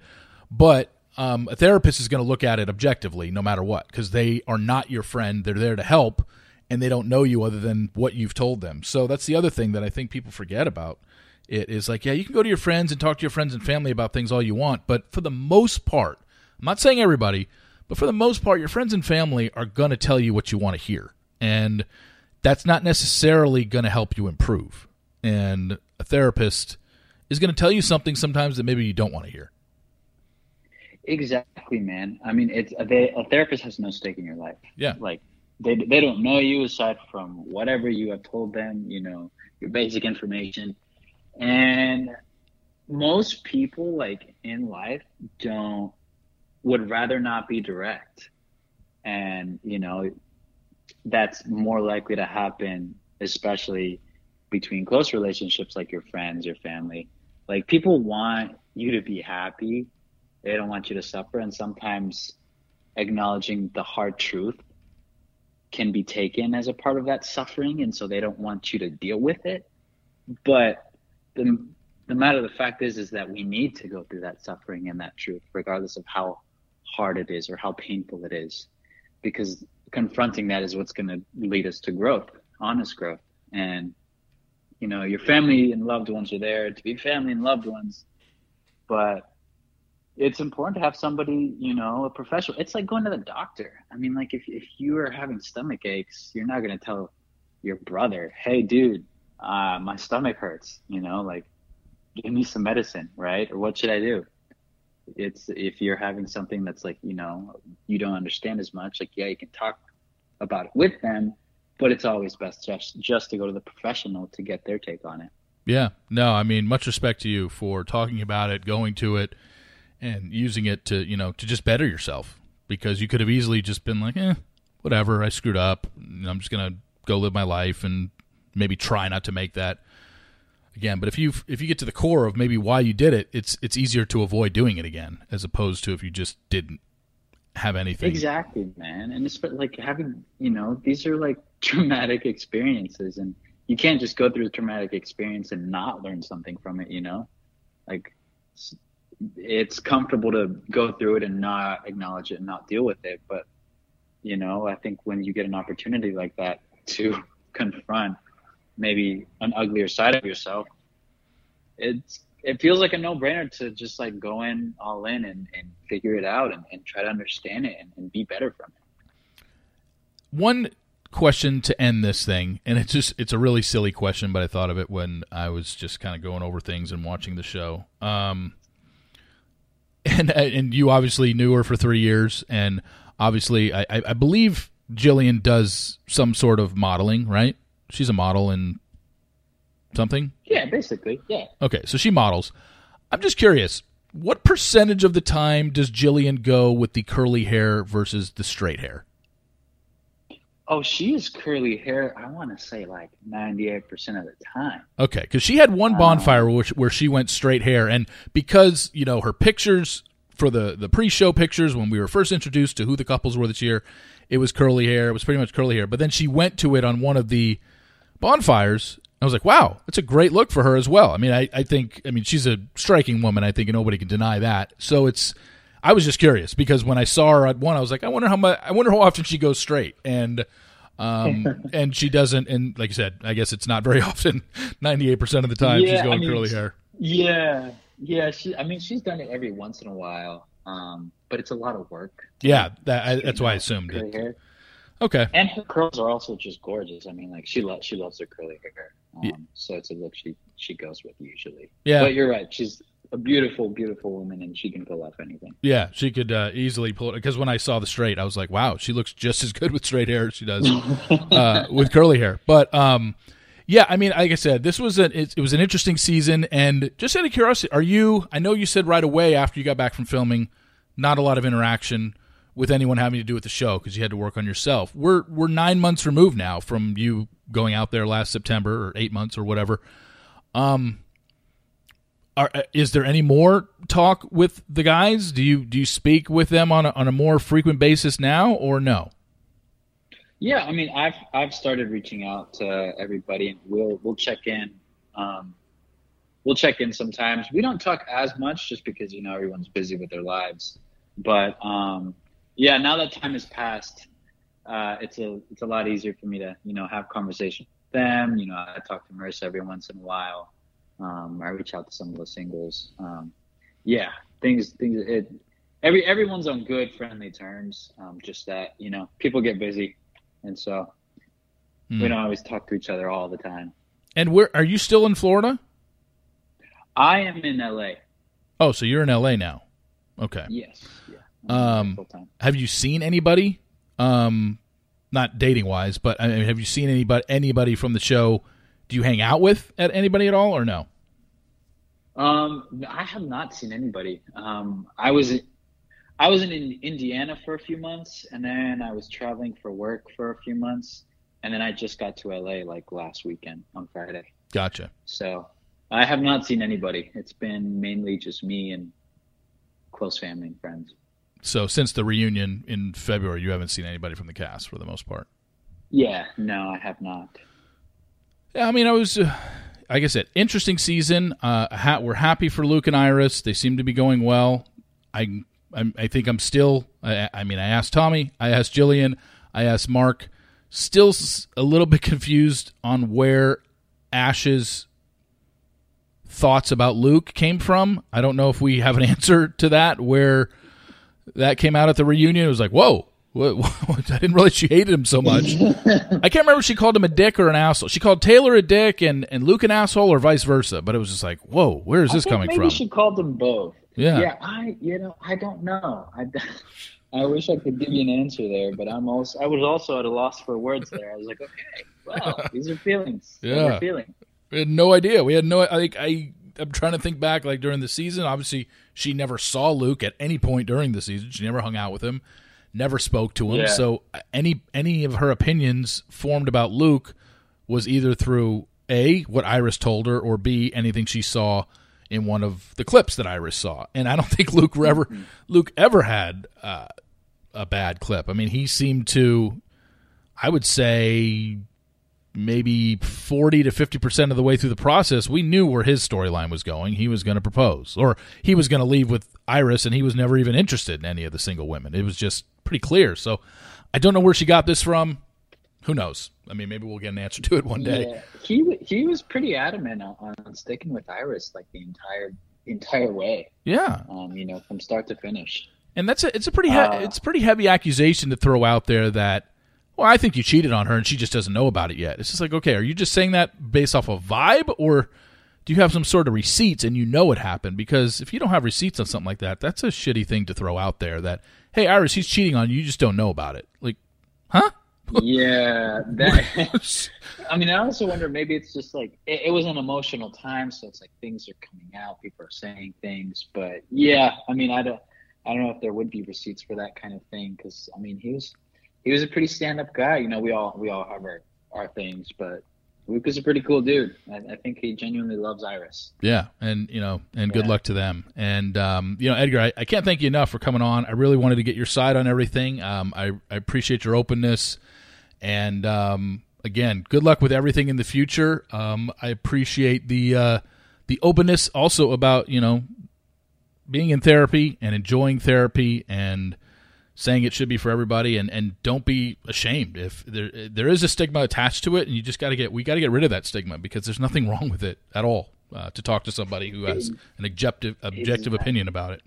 But um, a therapist is going to look at it objectively no matter what because they are not your friend. They're there to help and they don't know you other than what you've told them. So that's the other thing that i think people forget about it is like yeah you can go to your friends and talk to your friends and family about things all you want but for the most part i'm not saying everybody but for the most part your friends and family are going to tell you what you want to hear and that's not necessarily going to help you improve and a therapist is going to tell you something sometimes that maybe you don't want to hear Exactly, man. I mean, it's they, a therapist has no stake in your life. Yeah. Like they they don't know you aside from whatever you have told them. You know, your basic information, and most people like in life don't would rather not be direct, and you know, that's more likely to happen, especially between close relationships like your friends, your family. Like people want you to be happy they don't want you to suffer. And sometimes acknowledging the hard truth can be taken as a part of that suffering. And so they don't want you to deal with it. But the, the matter of the fact is, is that we need to go through that suffering and that truth, regardless of how hard it is or how painful it is, because confronting that is what's going to lead us to growth, honest growth. And, you know, your family and loved ones are there to be family and loved ones, but it's important to have somebody, you know, a professional. It's like going to the doctor. I mean, like if if you are having stomach aches, you're not gonna tell your brother, "Hey, dude, uh, my stomach hurts." You know, like give me some medicine, right? Or what should I do? It's if you're having something that's like you know you don't understand as much. Like yeah, you can talk about it with them, but it's always best just just to go to the professional to get their take on it. Yeah, no, I mean, much respect to you for talking about it, going to it and using it to you know to just better yourself because you could have easily just been like, eh, whatever, I screwed up. I'm just gonna go live my life and maybe try not to make that again. But if you if you get to the core of maybe why you did it, it's it's easier to avoid doing it again as opposed to if you just didn't have anything. Exactly, man. And it's like having you know these are like traumatic experiences, and you can't just go through a traumatic experience and not learn something from it. You know, like it's comfortable to go through it and not acknowledge it and not deal with it. But you know, I think when you get an opportunity like that to confront maybe an uglier side of yourself, it's it feels like a no brainer to just like go in all in and, and figure it out and, and try to understand it and, and be better from it. One question to end this thing, and it's just it's a really silly question, but I thought of it when I was just kind of going over things and watching the show. Um, and and you obviously knew her for three years, and obviously, I, I believe Jillian does some sort of modeling, right? She's a model and something. Yeah, basically, yeah. Okay, so she models. I'm just curious, what percentage of the time does Jillian go with the curly hair versus the straight hair? Oh, she is curly hair. I want to say like ninety eight percent of the time. Okay, because she had one bonfire um, where, where she went straight hair, and because you know her pictures for the the pre show pictures when we were first introduced to who the couples were this year, it was curly hair. It was pretty much curly hair. But then she went to it on one of the bonfires. I was like, wow, that's a great look for her as well. I mean, I, I think, I mean, she's a striking woman. I think nobody can deny that. So it's, I was just curious because when I saw her at one, I was like, I wonder how much, I wonder how often she goes straight, and um, and she doesn't. And like you said, I guess it's not very often. Ninety eight percent of the time, yeah, she's going I mean, curly hair. Yeah, yeah. She, I mean, she's done it every once in a while, um, but it's a lot of work. Yeah, that, I, that's why I assumed it. Hair. Okay. And her curls are also just gorgeous. I mean, like she loves she loves her curly hair. Um, yeah. So it's a look she she goes with usually. Yeah. But you're right. She's a beautiful, beautiful woman, and she can pull off anything. Yeah, she could uh, easily pull it. Because when I saw the straight, I was like, wow, she looks just as good with straight hair as she does uh, with curly hair. But um, yeah, I mean, like I said, this was a it, it was an interesting season. And just out of curiosity, are you? I know you said right away after you got back from filming, not a lot of interaction with anyone having to do with the show because you had to work on yourself. We're we're nine months removed now from you going out there last September or eight months or whatever. Um, are, is there any more talk with the guys? Do you do you speak with them on a, on a more frequent basis now, or no? Yeah, I mean, I've I've started reaching out to everybody, and we'll we'll check in. Um, we'll check in sometimes. We don't talk as much just because you know everyone's busy with their lives. But um, yeah, now that time has passed, uh, it's a it's a lot easier for me to you know have conversation with them. You know, I talk to Marissa every once in a while. Um, I reach out to some of the singles. Um, yeah, things things it every everyone's on good friendly terms. Um, just that you know people get busy, and so mm. we don't always talk to each other all the time. And where are you still in Florida? I am in LA. Oh, so you're in LA now? Okay. Yes. Yeah. Um, have you seen anybody? Um, not dating wise, but I mean, have you seen anybody anybody from the show? Do you hang out with at anybody at all, or no? Um, I have not seen anybody. Um, I was I was in Indiana for a few months, and then I was traveling for work for a few months, and then I just got to LA like last weekend on Friday. Gotcha. So I have not seen anybody. It's been mainly just me and close family and friends. So since the reunion in February, you haven't seen anybody from the cast for the most part. Yeah, no, I have not. Yeah, I mean, I was, uh, like I said, interesting season. Uh, ha- we're happy for Luke and Iris. They seem to be going well. I, I, I think I'm still. I, I mean, I asked Tommy, I asked Jillian, I asked Mark. Still a little bit confused on where Ash's thoughts about Luke came from. I don't know if we have an answer to that. Where that came out at the reunion, it was like, whoa. What, what, I didn't realize she hated him so much. I can't remember if she called him a dick or an asshole. She called Taylor a dick and, and Luke an asshole or vice versa. But it was just like, whoa, where is this coming maybe from? she called them both. Yeah. Yeah. I, you know, I don't know. I, I wish I could give you an answer there, but I'm also, I was also at a loss for words there. I was like, okay, well, these are feelings. Yeah. feelings. We had no idea. We had no. I think I. I'm trying to think back, like during the season. Obviously, she never saw Luke at any point during the season. She never hung out with him, never spoke to him. Yeah. So any any of her opinions formed about Luke was either through a what Iris told her, or b anything she saw in one of the clips that Iris saw. And I don't think Luke ever mm-hmm. Luke ever had uh, a bad clip. I mean, he seemed to. I would say maybe 40 to 50% of the way through the process, we knew where his storyline was going. He was going to propose, or he was going to leave with Iris, and he was never even interested in any of the single women. It was just pretty clear. So I don't know where she got this from. Who knows? I mean, maybe we'll get an answer to it one day. Yeah. He he was pretty adamant on, on sticking with Iris like the entire entire way. Yeah. Um, you know, from start to finish. And that's a it's a pretty he- uh, it's a pretty heavy accusation to throw out there that well, I think you cheated on her and she just doesn't know about it yet. It's just like, okay, are you just saying that based off of vibe or do you have some sort of receipts and you know it happened? Because if you don't have receipts on something like that, that's a shitty thing to throw out there that, hey, Iris, he's cheating on you, you just don't know about it. Like, huh? yeah. That, I mean, I also wonder maybe it's just like, it, it was an emotional time. So it's like things are coming out, people are saying things. But yeah, I mean, I don't. I don't know if there would be receipts for that kind of thing because I mean he was he was a pretty stand up guy. You know, we all we all have our, our things, but Luke is a pretty cool dude. I, I, think he genuinely loves Iris. Yeah, and you know, and good luck to them. And um, you know, Edgar, I, I, can't thank you enough for coming on. I really wanted to get your side on everything. Um, I, I appreciate your openness, and um, again, good luck with everything in the future. Um, I appreciate the uh, the openness also about you know being in therapy and enjoying therapy and saying it should be for everybody and, and don't be ashamed. If there there is a stigma attached to it and you just got to get we got to get rid of that stigma because there's nothing wrong with it at all uh, to talk to somebody who has an objective objective exactly. opinion about it.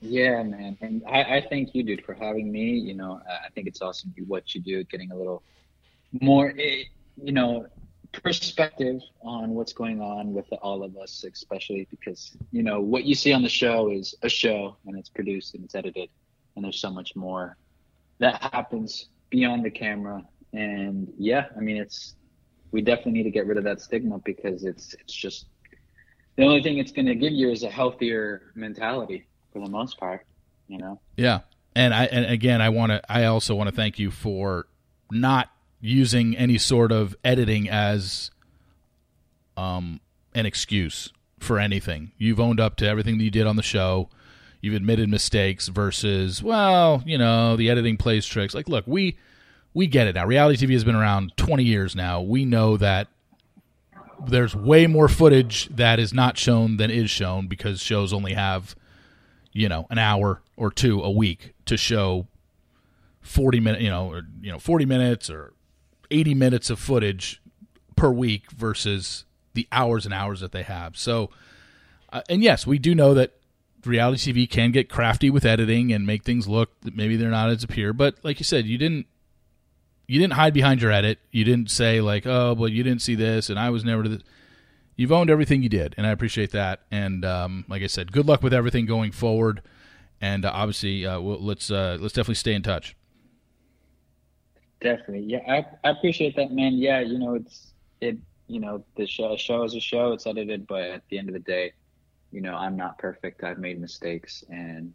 Yeah man and I, I thank you dude for having me you know i think it's awesome what you do getting a little more eh, you know perspective on what's going on with all of us especially because you know what you see on the show is a show and it's produced and it's edited and there's so much more that happens beyond the camera. And yeah, I mean, it's we definitely need to get rid of that stigma because it's it's just the only thing it's going to give you is a healthier mentality for the most part. You know. Yeah, and I and again, I want to. I also want to thank you for not using any sort of editing as um an excuse for anything. You've owned up to everything that you did on the show. You've admitted mistakes versus, well, you know, the editing plays tricks. Like, look, we we get it now. Reality TV has been around 20 years now. We know that there's way more footage that is not shown than is shown because shows only have, you know, an hour or two a week to show 40 minutes, you know, or you know, 40 minutes or 80 minutes of footage per week versus the hours and hours that they have. So, uh, and yes, we do know that reality TV can get crafty with editing and make things look that maybe they're not as appear. But like you said, you didn't you didn't hide behind your edit. You didn't say like, oh, well, you didn't see this, and I was never this. You've owned everything you did, and I appreciate that. And um, like I said, good luck with everything going forward. And uh, obviously, uh, we'll, let's uh, let's definitely stay in touch. Definitely, yeah, I, I appreciate that, man. Yeah, you know, it's it, you know, the show, show is a show. It's edited, but at the end of the day, you know, I'm not perfect. I've made mistakes, and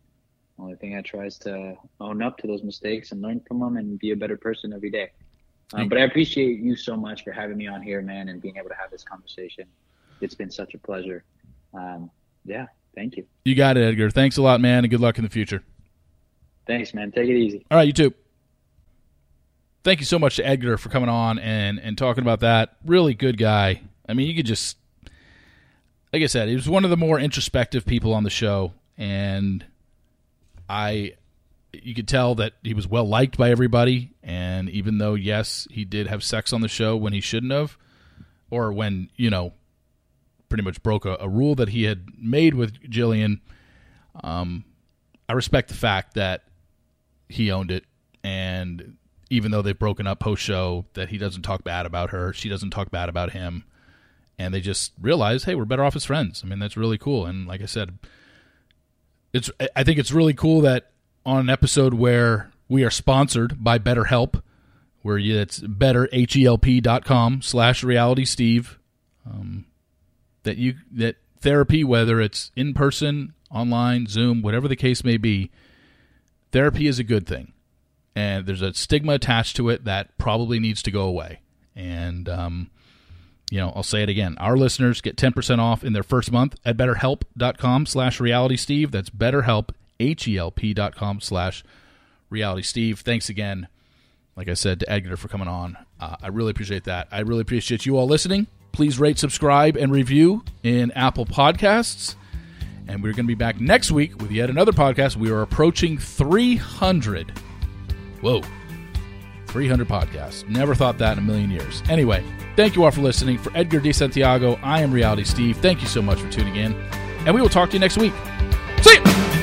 the only thing I try is to own up to those mistakes and learn from them and be a better person every day. Um, but I appreciate you so much for having me on here, man, and being able to have this conversation. It's been such a pleasure. Um, yeah, thank you. You got it, Edgar. Thanks a lot, man, and good luck in the future. Thanks, man. Take it easy. All right, you too. Thank you so much to Edgar for coming on and and talking about that. Really good guy. I mean, you could just like I said, he was one of the more introspective people on the show, and I you could tell that he was well liked by everybody. And even though yes, he did have sex on the show when he shouldn't have, or when you know, pretty much broke a, a rule that he had made with Jillian. Um, I respect the fact that he owned it, and even though they've broken up post show, that he doesn't talk bad about her, she doesn't talk bad about him, and they just realize, hey, we're better off as friends. I mean, that's really cool. And like I said, it's I think it's really cool that on an episode where we are sponsored by BetterHelp, where you, it's betterhelp.com slash reality steve, um, that you that therapy, whether it's in person, online, Zoom, whatever the case may be, therapy is a good thing and there's a stigma attached to it that probably needs to go away. And um, you know, I'll say it again. Our listeners get 10% off in their first month at betterhelp.com slash reality steve. That's betterhelp, H-E-L-P dot com slash reality steve. Thanks again, like I said, to Edgar for coming on. Uh, I really appreciate that. I really appreciate you all listening. Please rate, subscribe, and review in Apple Podcasts. And we're going to be back next week with yet another podcast. We are approaching 300 Whoa. 300 podcasts. Never thought that in a million years. Anyway, thank you all for listening. For Edgar De Santiago, I am Reality Steve. Thank you so much for tuning in. And we will talk to you next week. See you!